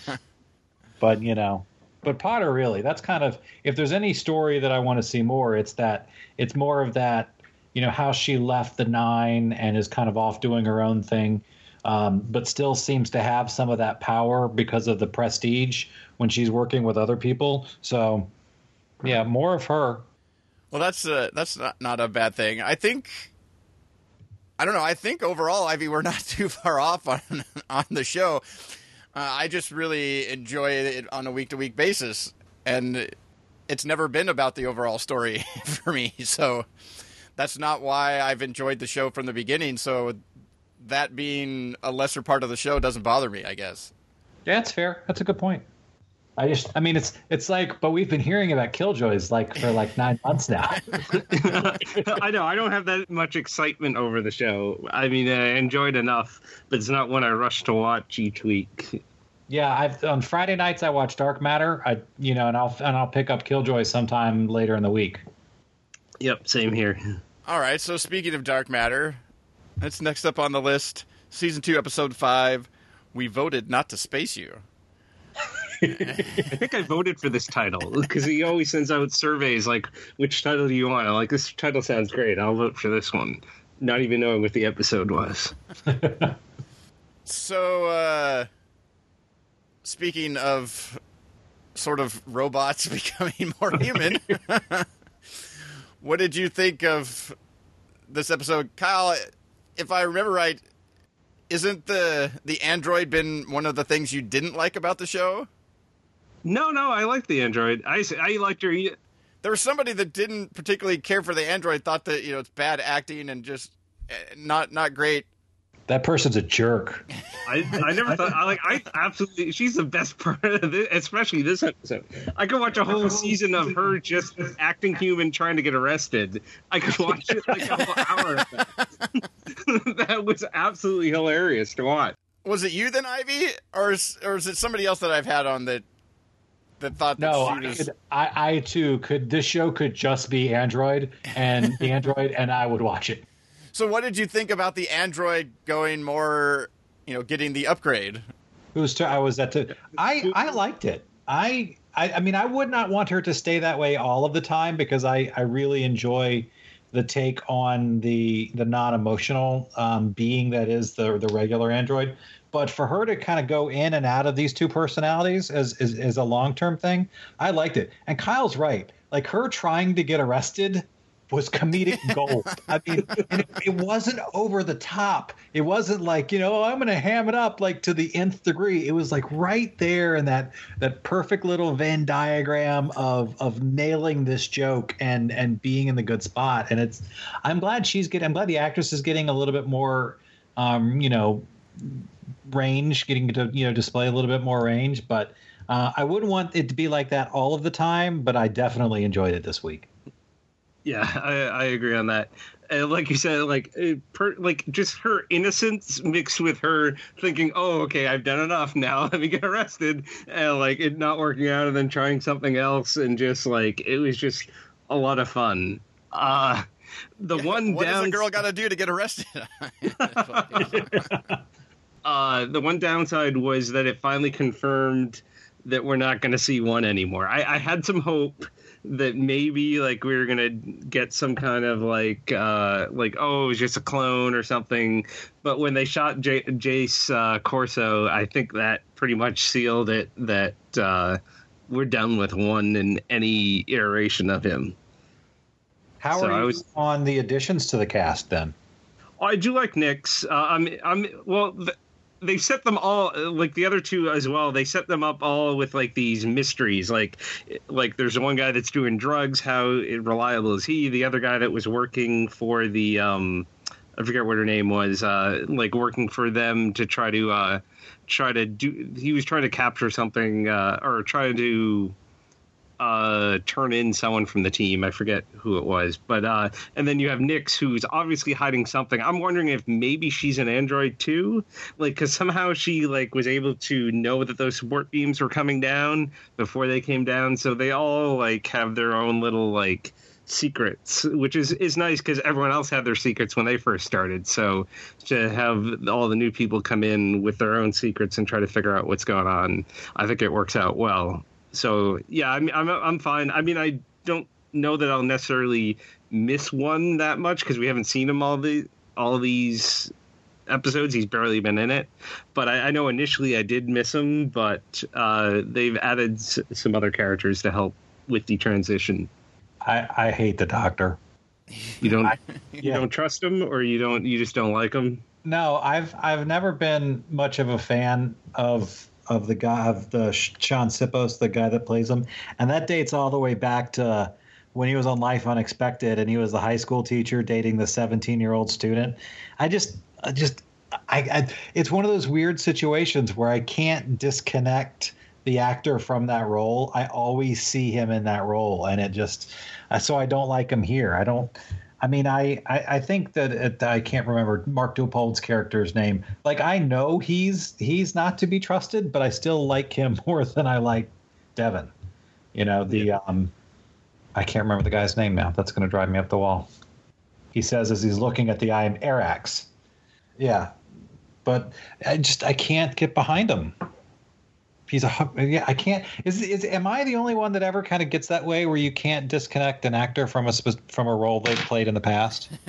But you know, but Pawter really. That's kind of if there's any story that I want to see more, it's that it's more of that. You know how she left the nine and is kind of off doing her own thing um, but still seems to have some of that power because of the prestige when she's working with other people. So, yeah, more of her. Well, that's uh, that's not, not a bad thing. I think. I don't know. I think overall, Ivey, we're not *laughs* too far off on on the show. Uh, I just really enjoy it on a week to week basis, and it's never been about the overall story *laughs* for me. So that's not why I've enjoyed the show from the beginning. So that being a lesser part of the show doesn't bother me. I guess. Yeah, that's fair. That's a good point. I just, I mean, it's it's like, but we've been hearing about Killjoys like for like nine months now. *laughs* I know I don't have that much excitement over the show. I mean, I enjoyed enough, but it's not one I rush to watch each week. Yeah, I've on Friday nights I watch Dark Matter. I, you know, and I'll and I'll pick up Killjoy sometime later in the week. Yep, same here. All right. So speaking of Dark Matter, that's next up on the list. Season 2, Episode 5. We voted not to space you. I think I voted for this title *laughs* because he always sends out surveys like, which title do you want? I'm like, this title sounds great. I'll vote for this one. Not even knowing what the episode was. so, uh, speaking of sort of robots *laughs* becoming more human, *laughs* what did you think of this episode? Kyle, if I remember right, isn't the the android been one of the things you didn't like about the show? No, no, I like the android. I I liked her. There was somebody that didn't particularly care for the android, thought that you know it's bad acting and just eh, not not great that person's a jerk. I, I never thought I like I absolutely she's the best part of this, especially this episode. I could watch a whole season of her just acting human trying to get arrested. I could watch it like a whole hour of that. *laughs* that was absolutely hilarious to watch. Was it you then, Ivey, or is, or is it somebody else that I've had on that that thought that no, I, could, I, I too could. This show could just be Android and the Android, and I would watch it. So, what did you think about the Android going more, you know, getting the upgrade? Who's to, I was at to I I liked it. I, I I mean I would not want her to stay that way all of the time because I I really enjoy the take on the the non emotional um, being that is the the regular android. But for her to kind of go in and out of these two personalities as as, as a long term thing, I liked it. And Kyle's right. Like her trying to get arrested was comedic *laughs* gold. I mean, it, it, wasn't over the top. It wasn't like you know I'm going to ham it up like to the nth degree. It was like right there in that that perfect little Venn diagram of of nailing this joke and and being in the good spot. And it's I'm glad she's getting. I'm glad the actress is getting a little bit more, um, you know, range, getting to you know display a little bit more range. But uh, I wouldn't want it to be like that all of the time. But I definitely enjoyed it this week. Yeah, I, I agree on that. Uh, like you said, like per, like just her innocence mixed with her thinking, "Oh, okay, I've done enough now. *laughs* Let me get arrested," and like it not working out, and then trying something else, and just like it was just a lot of fun. Uh the Yeah, one what down does a girl got to do to get arrested? *laughs* *laughs* uh, the one downside was that it finally confirmed that we're not going to see one anymore. I, I had some hope that maybe like we were going to get some kind of like uh, like oh it was just a clone or something. But when they shot J- Jace uh, Corso, I think that pretty much sealed it. That uh, we're done with one in any iteration of him. How So are you was- on the additions to the cast then? I do like Nick's. Uh, I'm, I'm, well, th- they set them all uh, like the other two as well. They set them up all with like these mysteries. Like, like there's one guy that's doing drugs. How reliable is he? The other guy that was working for the, um, I forget what her name was. Uh, like working for them to try to, uh, try to do. He was trying to capture something uh, or trying to uh, turn in someone from the team. I forget who it was, but uh, and then you have Nyx, who's obviously hiding something. I'm wondering if maybe she's an android too, like because somehow she like was able to know that those support beams were coming down before they came down. So they all like have their own little like secrets, which is is nice because everyone else had their secrets when they first started. So to have all the new people come in with their own secrets and try to figure out what's going on, I think it works out well. So yeah, I'm I'm I'm fine. I mean, I don't know that I'll necessarily miss one that much because we haven't seen him all the all these episodes. He's barely been in it, but I, I know initially I did miss him. But uh, they've added s- some other characters to help with the transition. I, I hate the doctor. You don't you yeah. don't trust him, or you don't you just don't like him. No, I've I've never been much of a fan of of the guy of the Shaun Sipos, the guy that plays him, and that dates all the way back to when he was on Life Unexpected, and he was the high school teacher dating the seventeen year old student. I just, I just, I, I, it's one of those weird situations where I can't disconnect the actor from that role. I always see him in that role, and it just, so I don't like him here. I don't. I mean, I, I, I think that it, I can't remember Mark Dopud's character's name. Like, I know he's he's not to be trusted, but I still like him *laughs* more than I like Devon. You know, the um, I can't remember the guy's name now. That's going to drive me up the wall. He says as he's looking at the IM Arax. Yeah, but I just I can't get behind him. He's *laughs* a yeah. I can't. Is is am I the only one that ever kind of gets that way where you can't disconnect an actor from a from a role they've played in the past? *laughs*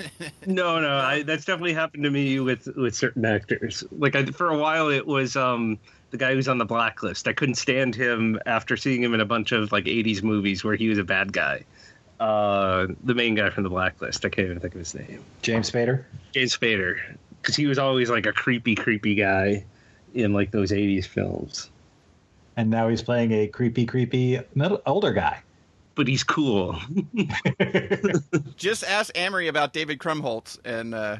No, no, I, that's definitely happened to me with with certain actors. Like I, for a while, it was um, the guy who's on the blacklist. I couldn't stand him after seeing him in a bunch of like '80s movies where he was a bad guy. Uh, the main guy from the blacklist. I can't even think of his name. James Spader. James Spader, because he was always like a creepy, creepy guy in like those '80s films. And now he's playing a creepy, creepy middle, older guy. But he's cool. *laughs* Just ask Amory about David Krumholtz and uh,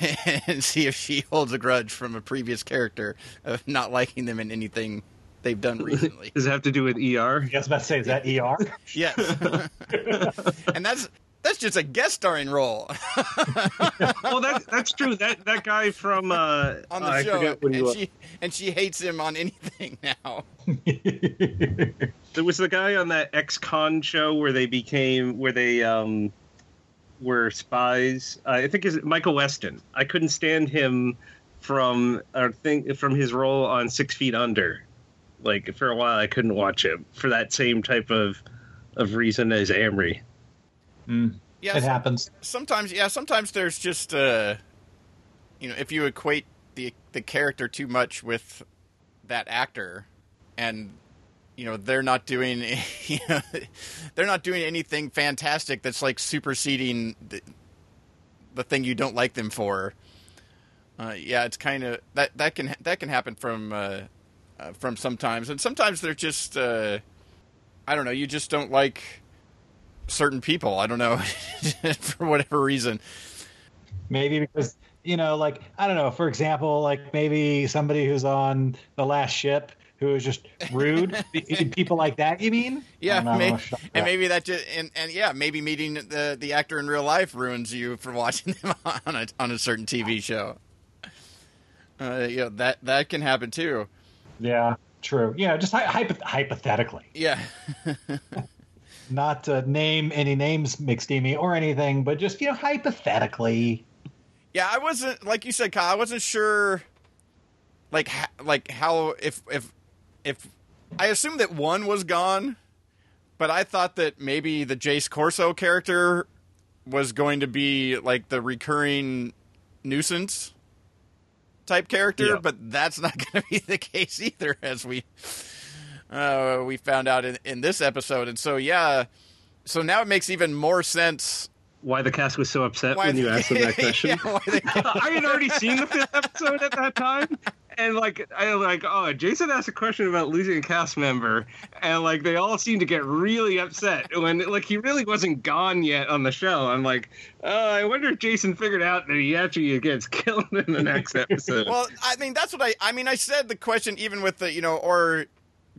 *laughs* and see if she holds a grudge from a previous character of not liking them in anything they've done recently. *laughs* Does it have to do with ER? I was about to say, is that ER? yes, and that's that's just a guest starring role well, that that's true. That that guy from uh, on the I show, forget what he and she and she hates him on anything *laughs* now. There was the guy on that ex-con show where they became where they um were spies. Uh, I think is Michael Weston. I couldn't stand him from I think from his role on Six Feet Under. Like for a while, I couldn't watch him for that same type of of reason as Amory. Yeah, it happens. sometimes yeah sometimes there's just uh you know if you equate the the character too much with that actor and you know they're not doing *laughs* you know they're not doing anything fantastic that's like superseding the, the thing you don't like them for uh, yeah it's kind of that that can that can happen from uh, uh, from sometimes and sometimes they're just uh, I don't know you just don't like certain people. I don't know *laughs* for whatever reason. Maybe because you know, like I don't know. For example, like maybe somebody who's on the last ship who is just rude, *laughs* people like that. You mean? Yeah, maybe, and maybe that just and, and yeah, maybe meeting the the actor in real life ruins you for watching them *laughs* on a on a certain TV show. Uh, you know that that can happen too. Yeah, true. Yeah, just hypo- hypothetically. Yeah. *laughs* Not to name any names, McSteamy, or anything, but just you know, hypothetically. Yeah, I wasn't like you said, Kyle. I wasn't sure, like, ha- like how if if if I assumed that one was gone, but I thought that maybe the Jace Corso character was going to be like the recurring nuisance type character, yeah. but that's not *laughs* going to be the case either, as we uh, we found out in, in this episode. And so, yeah, so now it makes even more sense why the cast was so upset why when you asked them that *laughs* question. yeah, *laughs* I had already seen the fifth episode at that time, and like I like oh Jason asked a question about losing a cast member, and like they all seemed to get really upset when like he really wasn't gone yet on the show. I'm like, oh, I wonder if Jason figured out that he actually gets *laughs* killed in the next episode. well, I mean that's what I I mean I said the question even with the you know or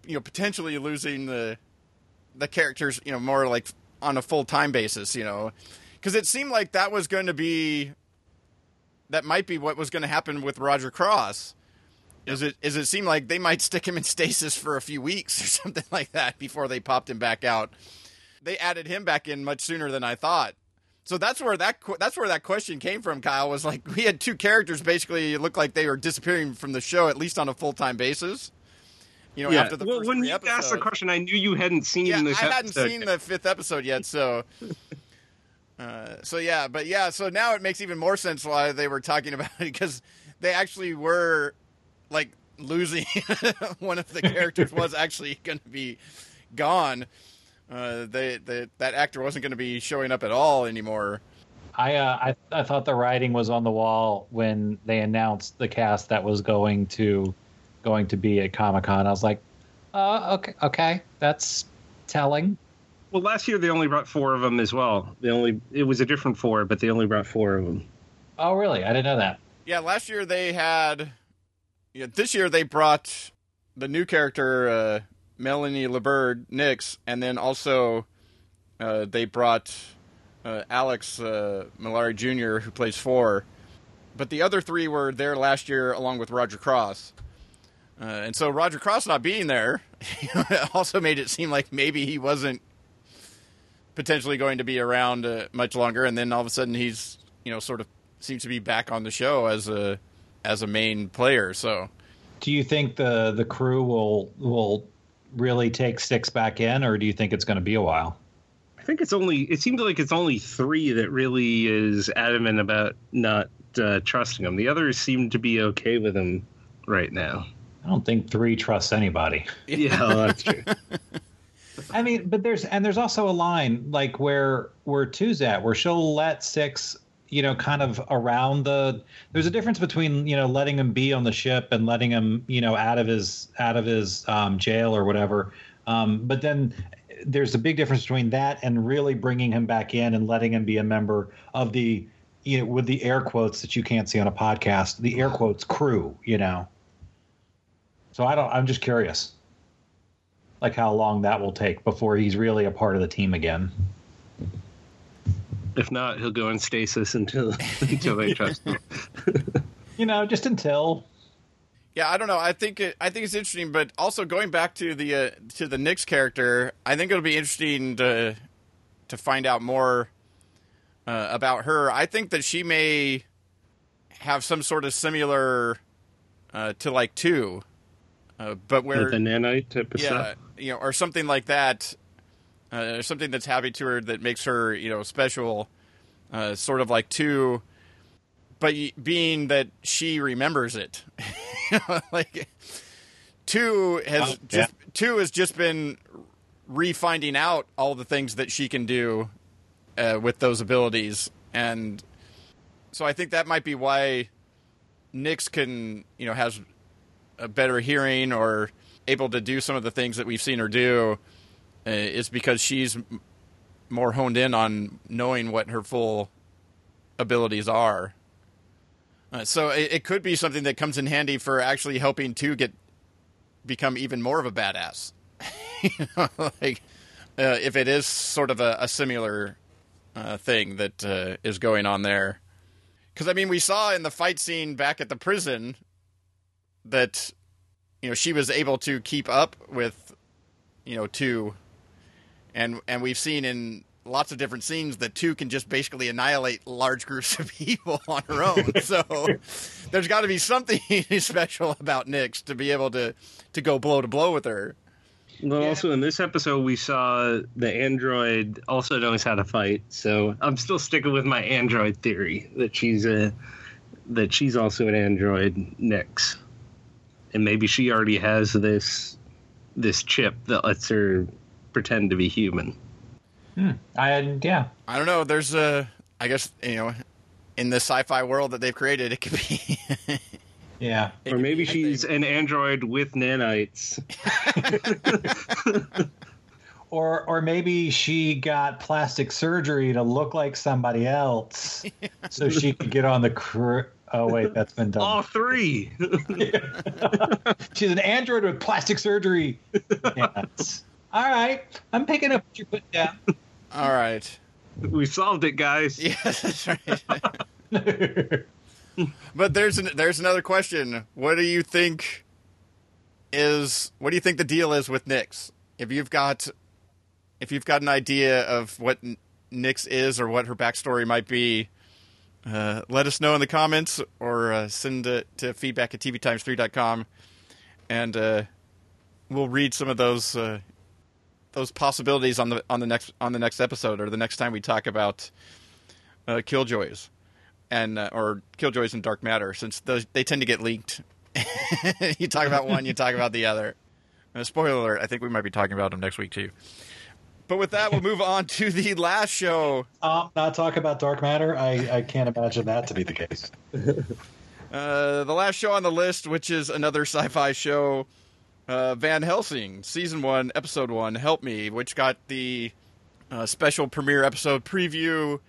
you know potentially losing the the characters you know more like on a full time basis you know because it seemed like that was going to be that might be what was going to happen with Roger Cross. Is it? Is it seem like they might *laughs* stick him in stasis for a few weeks or *laughs* something like that before they popped him back out? They added him back in much sooner than I thought. So that's where that that's where that question came from. Kyle was like, we had two characters basically look like they were disappearing from the show at least on a full time basis. You know, yeah. after the well, when you episodes. asked the question, I knew you hadn't seen. Yeah, the I hadn't seen the fifth episode yet, so *laughs* uh, so yeah, but yeah, so now it makes even more sense why they were talking about it because they actually were like losing *laughs* one of the characters was actually going to be gone. Uh, they, they, that actor wasn't going to be showing up at all anymore. I, uh, I I thought the writing was on the wall when they announced the cast that was going to going to be at Comic Con. I was like, uh, okay, okay, that's telling. Well, last year they only brought four of them as well. They only it was a different four, but they only brought four of them. Oh, really? I didn't know that. Yeah, last year they had. Yeah, this year they brought the new character uh, Melanie Liburd Nyx, and then also uh, they brought uh, Alex uh, Mallari Jr., who plays four. But the other three were there last year along with Roger Cross. Uh, and so Roger Cross not being there *laughs* also made it seem like maybe he wasn't potentially going to be around uh, much longer, and then all of a sudden he's you know sort of seems to be back on the show as a as a main player. So, do you think the the crew will will really take six back in, or do you think it's going to be a while? I think it's only. It seems like it's only three that really is adamant about not uh, trusting him. The others seem to be okay with him right now. I don't think three trusts anybody. Yeah, well, that's true. *laughs* I mean, but there's and there's also a line like where where two's at, where she'll let six, you know, kind of around the. There's a difference between you know letting him be on the ship and letting him you know out of his out of his um, jail or whatever. Um, but then there's a big difference between that and really bringing him back in and letting him be a member of the you know with the air quotes that you can't see on a podcast, the air quotes crew, you know. So I don't. I'm just curious like how long that will take before he's really a part of the team again. If not, he'll go in stasis until *laughs* until they trust him. *laughs* you know, just until. Yeah, I don't know. I think it, I think it's interesting, but also going back to the uh, to the Nyx character, I think it'll be interesting to to find out more uh, about her. I think that she may have some sort of similar uh, to like two, uh, but where the nanite type of yeah, stuff you know, or something like that, uh, something that's happy to her that makes her, you know, special, uh, sort of like two, but being that she remembers it, *laughs* like two has oh, just yeah. two has just been refinding out all the things that she can do uh, with those abilities, and so I think that might be why Nyx can, you know, has a better hearing or able to do some of the things that we've seen her do uh, is because she's more honed in on knowing what her full abilities are. Uh, so it, it could be something that comes in handy for actually helping to get become even more of a badass. *laughs* you know, *laughs* like uh, if it is sort of a, a similar uh, thing that uh, is going on there. Because I mean, we saw in the fight scene back at the prison that you know she was able to keep up with you know two, and and we've seen in lots of different scenes that two can just basically annihilate large groups *laughs* of people on her own. *laughs* so there's got to be something *laughs* special about Nyx to be able to to go blow to blow with her. Well, yeah. also in this episode, we saw the android also knows how to fight. So I'm still sticking with my android theory that she's a that she's also an android Nyx, and maybe she already has this this chip that lets her pretend to be human. Hmm. I yeah. I don't know. There's a I guess you know in the sci-fi world that they've created, it could be. *laughs* Yeah. Or maybe she's an android with nanites. *laughs* or or maybe she got plastic surgery to look like somebody else so she could get on the crew. Oh wait, that's been done. All three. *laughs* she's an android with plastic surgery. Yes. All right, I'm picking up what you're putting down. All right. We solved it, guys. *laughs* Yes, that's right but there's an, there's another question. What do you think is what do you think the deal is with Nyx? If you've got if you've got an idea of what Nyx is or what her backstory might be, uh, let us know in the comments or uh, send it to feedback at tvtimes3.com and uh, we'll read some of those uh, those possibilities on the on the next on the next episode or the next time we talk about uh, killjoys and uh, or Killjoys and Dark Matter, since those they tend to get leaked. *laughs* you talk about one, you talk about the other. Spoiler alert: I think we might be talking about them next week too. But with that, we'll move on to the last show. Um, not talk about Dark Matter. I, I can't imagine that to be the case. *laughs* uh, the last show on the list, which is another sci-fi show, uh, Van Helsing, season one, episode one, Help Me, which got the uh, special premiere episode preview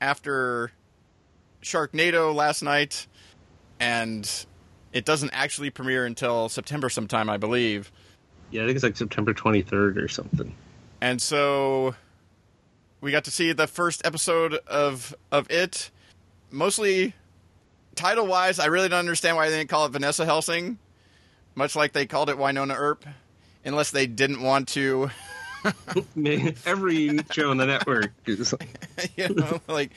after Sharknado last night, and it doesn't actually premiere until September sometime, I believe. Yeah, I think it's like September 23rd or something. And so we got to see the first episode of of it. Mostly title wise, I really don't understand why they didn't call it Vanessa Helsing, much like they called it Wynonna Earp, unless they didn't want to. *laughs* Every show on the network is *laughs* you know, like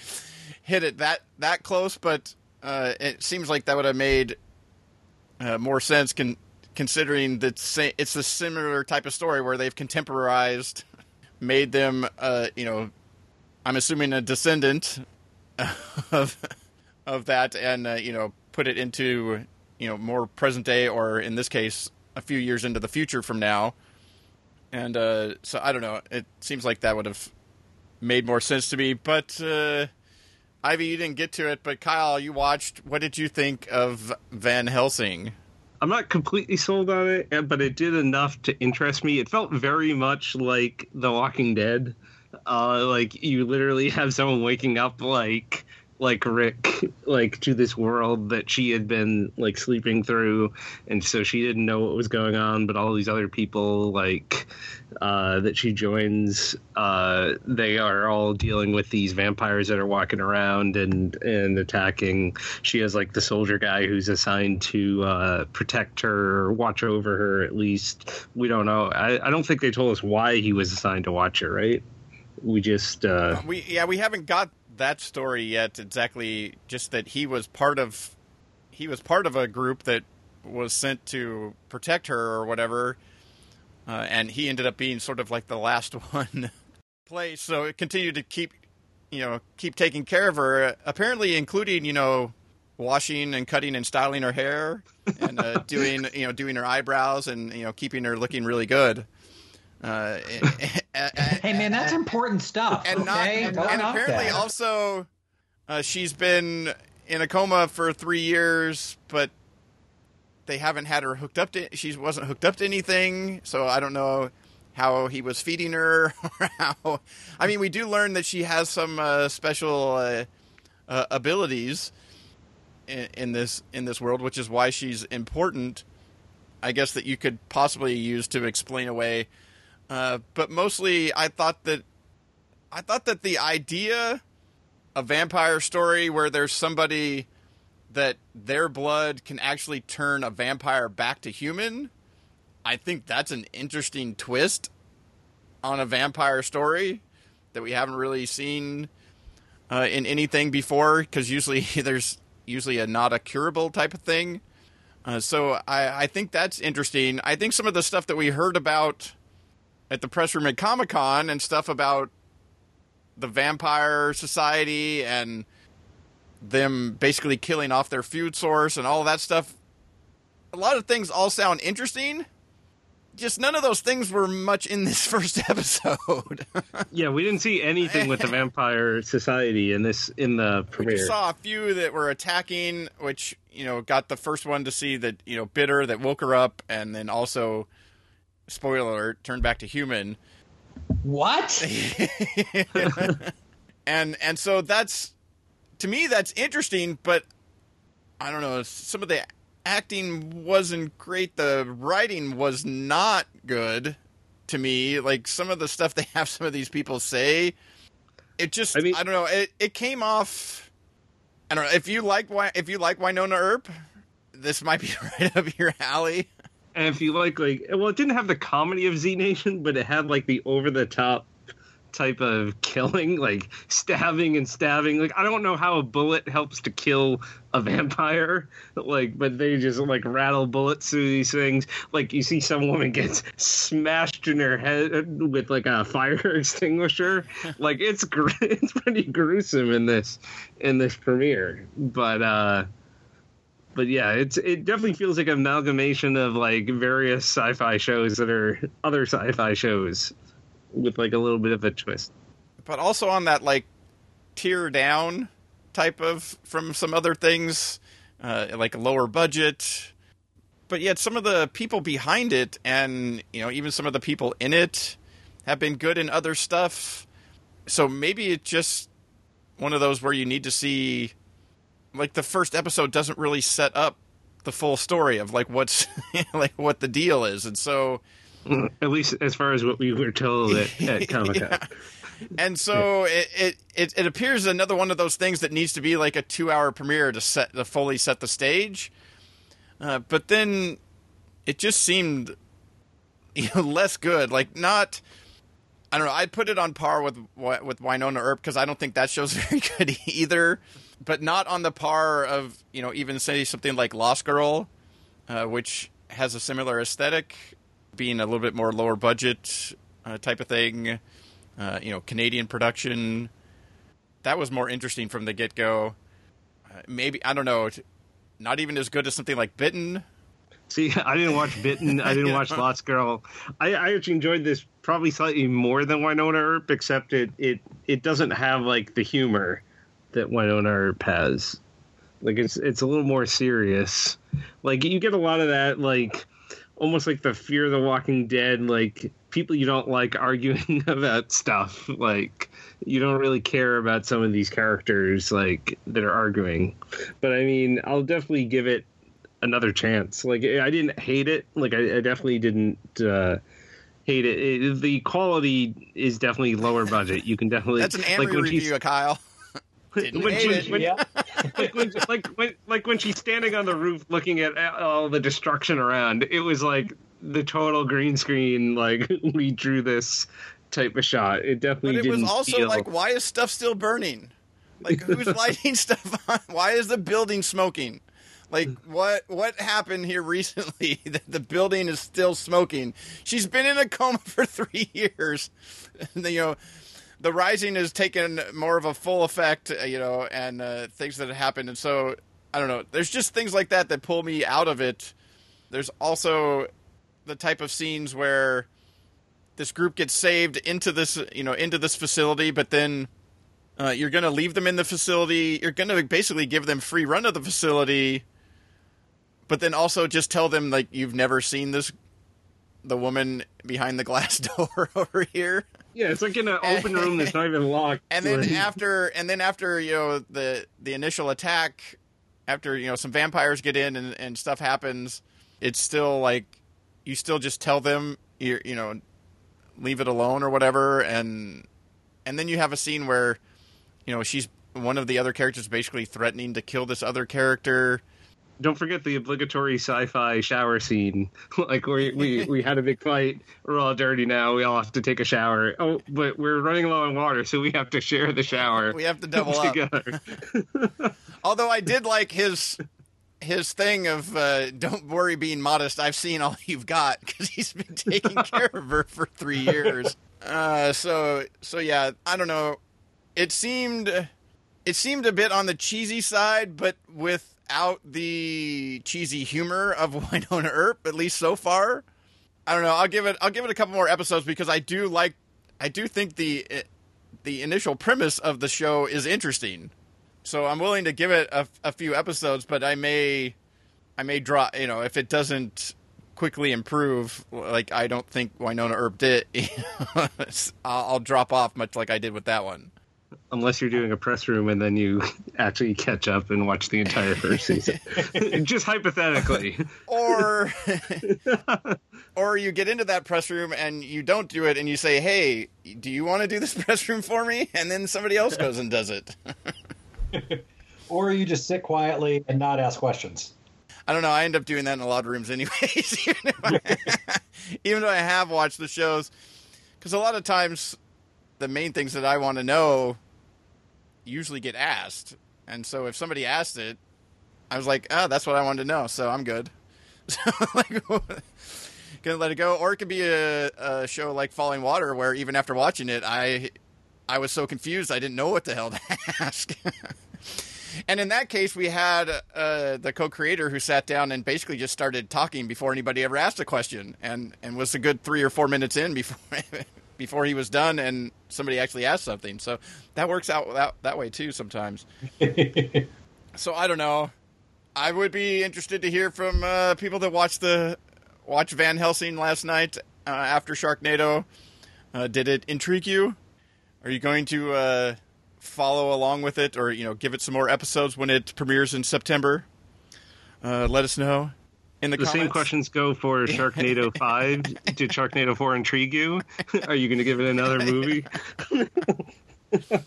hit it that that close, but uh, it seems like that would have made uh, more sense con- considering that it's a similar type of story where they've contemporized, made them, uh, you know, I'm assuming a descendant *laughs* of of that, and uh, you know, put it into you know more present day, or in this case, a few years into the future from now. And uh, so I don't know. It seems like that would have made more sense to me, but uh, Ivey, you didn't get to it, but Kyle, you watched. What did you think of Van Helsing? I'm not completely sold on it, eh, but it did enough to interest me. It felt very much like The Walking Dead. Uh, like you literally have someone waking up like like Rick *laughs* like to this world that she had been like sleeping through and so she didn't know what was going on but all these other people like uh, that she joins uh, they are all dealing with these vampires that are walking around and and attacking. She has like the soldier guy who's assigned to uh, protect her or watch over her at least. We don't know. I, I don't think they told us why he was assigned to watch her right? We just uh, we yeah we haven't got that story yet exactly. Just that he was part of he was part of a group that was sent to protect her or whatever, uh, and he ended up being sort of like the last *laughs* one place. So it continued to keep you know keep taking care of her, apparently including you know washing and cutting and styling her hair and uh, doing you know doing her eyebrows and you know keeping her looking really good. Uh, hey man, that's important stuff. And okay? not, and apparently that. also, uh, she's been in a coma for three years, but they haven't had her hooked up to. She wasn't hooked up to anything, so I don't know how he was feeding her *laughs* or how. I mean, we do learn that she has some uh, special uh, uh abilities in, in this in this world, which is why she's important. I guess that you could possibly use to explain away. Uh, but mostly, I thought that I thought that the idea a vampire story where there's somebody that their blood can actually turn a vampire back to human. I think that's an interesting twist on a vampire story that we haven't really seen uh, in anything before because usually *laughs* there's usually a not a curable type of thing. Uh, so I, I think that's interesting. I think some of the stuff that we heard about at the press room at Comic Con and stuff about the vampire society and them basically killing off their food source and all that stuff. A lot of things all sound interesting. Just none of those things were much in this *laughs* first episode. *laughs* yeah, we didn't see anything with the vampire society in this in the premiere. We saw a few that were attacking, which you know got the first one to see that you know bitter that woke her up, and then also, spoiler alert, turned back to human. What? *laughs* and and so that's to me that's interesting, but I don't know. Some of the acting wasn't great. The writing was not good to me. Like some of the stuff they have some of these people say, it just I, mean, I don't know. It it came off. I don't know if you like if you like Wynonna Earp, this might be *laughs* right up your alley. And if you like, like, well, it didn't have the comedy of Z Nation, but it had like the over the top type of killing, like stabbing and stabbing. Like I don't know how a bullet helps to kill a vampire, like, but they just like rattle bullets through these things. Like you see some woman gets smashed in her head with like a fire *laughs* extinguisher. like it's *laughs* it's pretty gruesome in this in this premiere, but uh but yeah, it's it definitely feels like an amalgamation of like various sci-fi shows that are other sci-fi shows with like a little bit of a twist. But also on that like tear down type of from some other things, uh, like a lower budget. But yet some of the people behind it and you know even some of the people in it have been good in other stuff. So maybe it's just one of those where you need to see like the first episode doesn't really set up the full story of like what's *laughs* like what the deal is, and so at least as far as what we were told at, at Comic *laughs* Con. yeah. And so yeah. it, it it appears another one of those things that needs to be like a two hour premiere to set to fully set the stage. Uh, but then it just seemed *laughs* you know less good. Like not I don't know. I'd put it on par with with Wynonna Earp because I don't think that show's *laughs* very good either but not on the par of you know even say something like Lost Girl, uh, which has a similar aesthetic, being a little bit more lower budget uh, type of thing. Uh, you know, Canadian production. That was more interesting from the get go. Uh, maybe I don't know. Not even as good as something like Bitten. *laughs* See, I didn't watch Bitten. I didn't *laughs* watch Lost Girl. I, I actually enjoyed this probably slightly more than Wynonna Earp, except it it it doesn't have like the humor that Wynonna Earp has. Like it's it's a little more serious. Like you get a lot of that like almost like the Fear of the Walking Dead like people you don't like arguing *laughs* about stuff like you don't really care about some of these characters like that are arguing but i mean i'll definitely give it another chance like i didn't hate it like i, I definitely didn't uh hate it. it. the quality is definitely lower budget you can definitely that's an Amory like review Kyle *laughs* didn't when she, when, yeah. *laughs* like, when, like, when, like when she's standing on the roof looking at all the destruction around, it was like the total green screen. Like *laughs* we drew this type of shot. It definitely. But it was also feel... like, why is stuff still burning? Like who's lighting stuff on? Why is the building smoking? Like what what happened here *laughs* recently that the building is still smoking? She's been in a coma *laughs* for three years. *laughs* you know, the rising has taken more of a full effect, uh, you know, and uh, things that have happened. And so I don't know. There's just things like that that pull me out of it. There's also the type of scenes where this group gets saved into this, you know, into this facility, but then uh, you're going to leave them in the facility. You're going to basically give them free run of the facility, but then also just tell them like you've never seen this, the woman behind the glass *laughs* door over here. Yeah, it's like in an open *laughs* room that's not even locked. And then after, and then after you know the the initial attack, after you know some vampires get in and, and stuff happens, it's still like you still just tell them you you know leave it alone or whatever, and and then you have a scene where you know she's one of the other characters basically threatening to kill this other character. Don't forget the obligatory sci-fi shower scene. *laughs* like we, we we had a big fight. We're all dirty now. We all have to take a shower. Oh, but we're running low on water, so we have to share the shower. We have to double up. together. *laughs* Although I did like his his thing of uh, don't worry being modest. I've seen all *laughs* you've got because he's been taking care of her for three years. Uh, so so yeah, I don't know. It seemed it seemed a bit on the cheesy side, but without the cheesy humor of *laughs* Wynonna Earp, at least so far. I don't know. I'll give it. I'll give it a couple more episodes because I do like. I do think the eh, the initial premise of the show is interesting. So I'm willing to give it a, a few episodes, but I may, I may drop. You know, if it doesn't quickly improve, like I don't think Wynonna Earp did, *laughs* I'll, I'll drop off much like I did with that one. Unless you're doing a press room and then you *laughs* actually catch up and watch the entire first season, *laughs* just hypothetically. Or, *laughs* or you get into that press room and you don't do it, and you say, "Hey, do you want to do this press room for me?" And then somebody else goes and does it. or you just sit quietly and not ask questions. I don't know. I end up doing that in a lot of rooms, anyways. even, if I, even though I have watched the shows, because a lot of times the main things that I want to know usually get asked, and so if somebody asked it, I was like, "Oh, that's what I wanted to know," so I'm good. *laughs* So like, *laughs* gonna let it go, or it could be a, a show like Falling Water, where even after watching it, I I was so confused I didn't know what the hell to *laughs* ask. and in that case, we had uh, the co-creator who sat down and basically just started talking before anybody ever asked a question, and and was a good three or four minutes in before before he was done, and somebody actually asked something. So that works out that that way too sometimes. *laughs* so I don't know. I would be interested to hear from uh, people that watched the watch Van Helsing last night uh, after Sharknado. Uh, did it intrigue you? Are you going to uh, follow along with it, or you know, give it some more episodes when it premieres in September? Uh, let us know in the, the same questions go for *laughs* Sharknado Five. Did Sharknado Four intrigue you? *laughs* Are you going to give it another movie? *laughs*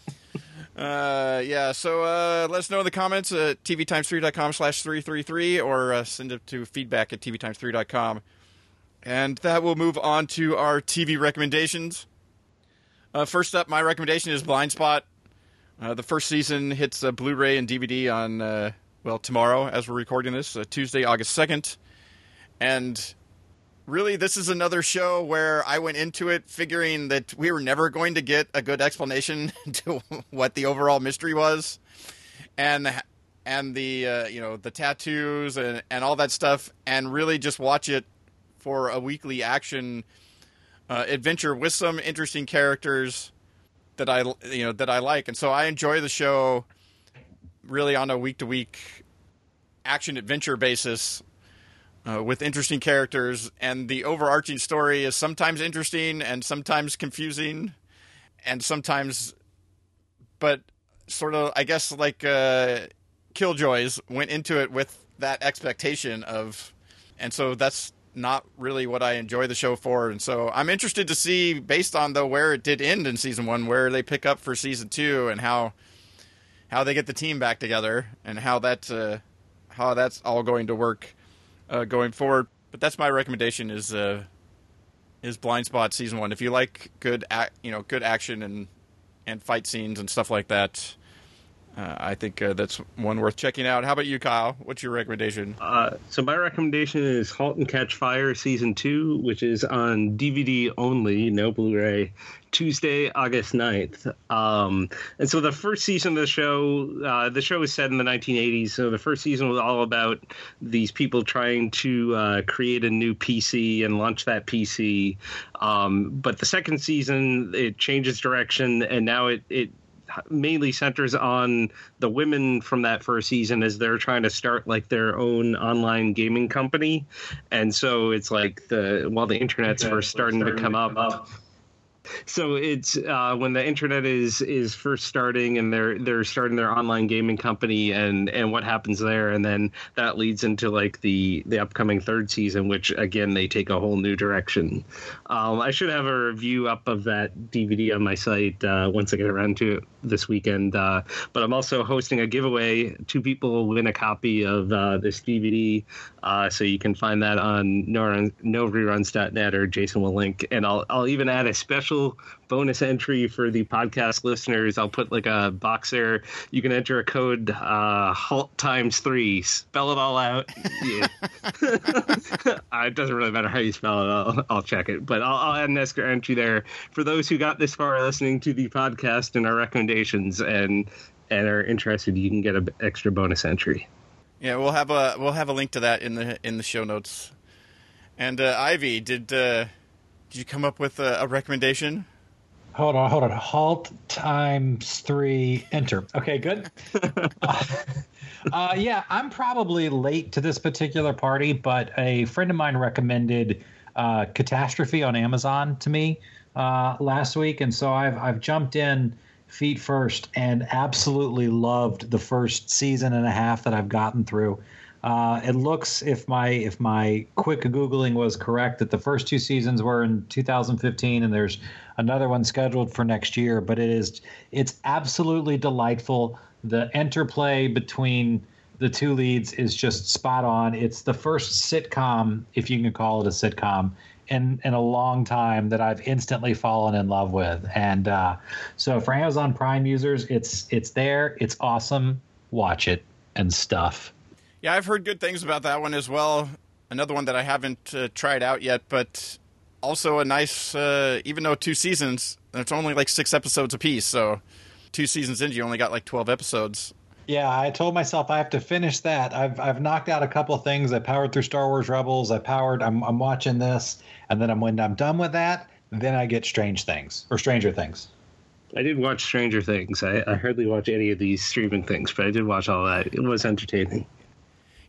Uh, yeah, so uh, let us know in the comments at tvtimes3.com slash 333 or uh, send it to feedback at tvtimes3.com. And that will move on to our TV recommendations. Uh, first up, my recommendation is Blindspot. Uh, the first season hits uh, Blu-ray and DVD on, uh, well, tomorrow as we're recording this, uh, Tuesday, August 2nd. And really, this is another show where I went into it figuring that we were never going to get a good explanation *laughs* to what the overall mystery was, and and the uh, you know the tattoos and and all that stuff, and really just watch it for a weekly action uh, adventure with some interesting characters that I you know that I like, and so I enjoy the show really on a week to week action adventure basis uh, with interesting characters, and the overarching story is sometimes interesting and sometimes confusing, and sometimes, but sort of, I guess, like uh, Killjoys went into it with that expectation of, and so that's not really what I enjoy the show for, and so I'm interested to see, based on though where it did end in season one, where they pick up for season two, and how how they get the team back together, and how that uh, how that's all going to work uh, going forward. But that's my recommendation is uh, is Blindspot season one. If you like good ac- you know good action and and fight scenes and stuff like that, uh, I think uh, that's one worth checking out. How about you, Kyle? What's your recommendation? Uh, so my recommendation is *Halt and Catch Fire* season two, which is on DVD only, no Blu-ray. Tuesday, August 9th. Um, and so the first season of the show, uh, the show was set in the 1980s. So the first season was all about these people trying to uh, create a new PC and launch that PC. Um, but the second season, it changes direction, and now it, it mainly centers on the women from that first season as they're trying to start like their own online gaming company. And so it's like the while the internet's first starting, starting to come, to come up, up so it's uh, when the internet is is first starting and they're they're starting their online gaming company and and what happens there and then that leads into like the the upcoming third season which again they take a whole new direction. Um, i should have a review up of that dvd on my site uh, once i get around to it this weekend uh, but i'm also hosting a giveaway. Two people win a copy of uh, this dvd uh, so you can find that on no, noreruns.net or jason will link and i'll i'll even add a special bonus entry for the podcast listeners. I'll put like a box there. You can enter a code uh, halt times three. Spell it all out. *laughs* Yeah. *laughs* it doesn't really matter how you spell it. I'll, I'll check it, but I'll, I'll, add an extra entry there for those who got this far listening to the podcast and our recommendations and and are interested. You can get an extra bonus entry. Yeah, we'll have a we'll have a link to that in the in the show notes. And uh, Ivey, did uh, did you come up with a, a recommendation? Hold on, hold on. Halt times three, enter. Okay, good. *laughs* uh, yeah, I'm probably late to this particular party, but a friend of mine recommended uh, Catastrophe on Amazon to me uh, last week, and so I've I've jumped in feet first and absolutely loved the first season and a half that I've gotten through. Uh, it looks, if my if my quick googling was correct, that the first two seasons were in 2015, and there's another one scheduled for next year. But it is it's absolutely delightful. The interplay between the two leads is just spot on. It's the first sitcom, if you can call it a sitcom, in in a long time that I've instantly fallen in love with. And uh, so for Amazon Prime users, it's it's there. It's awesome. Watch it and stuff. Yeah, I've heard good things about that one as well. Another one that I haven't uh, tried out yet, but also a nice. Uh, even though two seasons, it's only like six episodes a piece, so two seasons in, you only got like twelve episodes. Yeah, I told myself I have to finish that. I've I've knocked out a couple things. I powered through Star Wars Rebels. I powered. I'm I'm watching this, and then I'm when I'm done with that, then I get Strange Things or Stranger Things. I did watch Stranger Things. I, I hardly watch any of these streaming things, but I did watch all that. It was entertaining.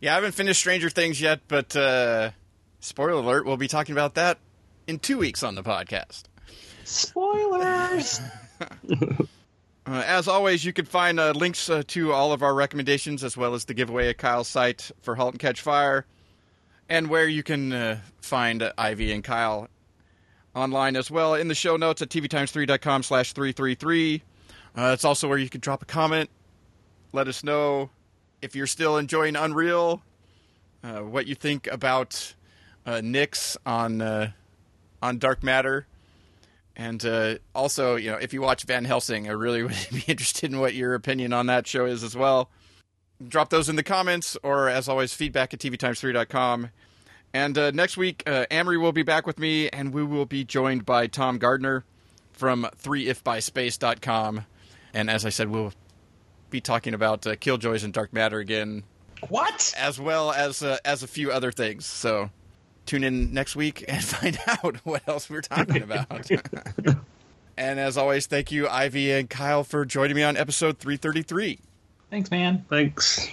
Yeah, I haven't finished Stranger Things yet, but uh, spoiler alert, we'll be talking about that in two weeks on the podcast. Spoilers! *laughs* *laughs* uh, as always, you can find uh, links uh, to all of our recommendations as well as the giveaway at Kyle's site for Halt and Catch Fire, and where you can uh, find Ivey and Kyle online as well in the show notes at tvtimes3.com slash 333. Uh, it's also where you can drop a comment, let us know if you're still enjoying Unreal, uh, what you think about uh, Nyx on uh, on Dark Matter, and uh, also, you know, if you watch Van Helsing, I really *laughs* would be interested in what your opinion on that show is as well. Drop those in the comments, or as always, feedback at tvtimes3.com. And uh, next week, uh, Amory will be back with me, and we will be joined by Tom Gardner from 3ifbyspace.com. And as I said, we'll be talking about uh, Killjoys and Dark Matter again. What? As well as uh, as a few other things. So tune in next week and *laughs* find out what else we're talking about. *laughs* and as always, thank you, Ivey and Kyle, for joining me on episode 333. Thanks, man. Thanks.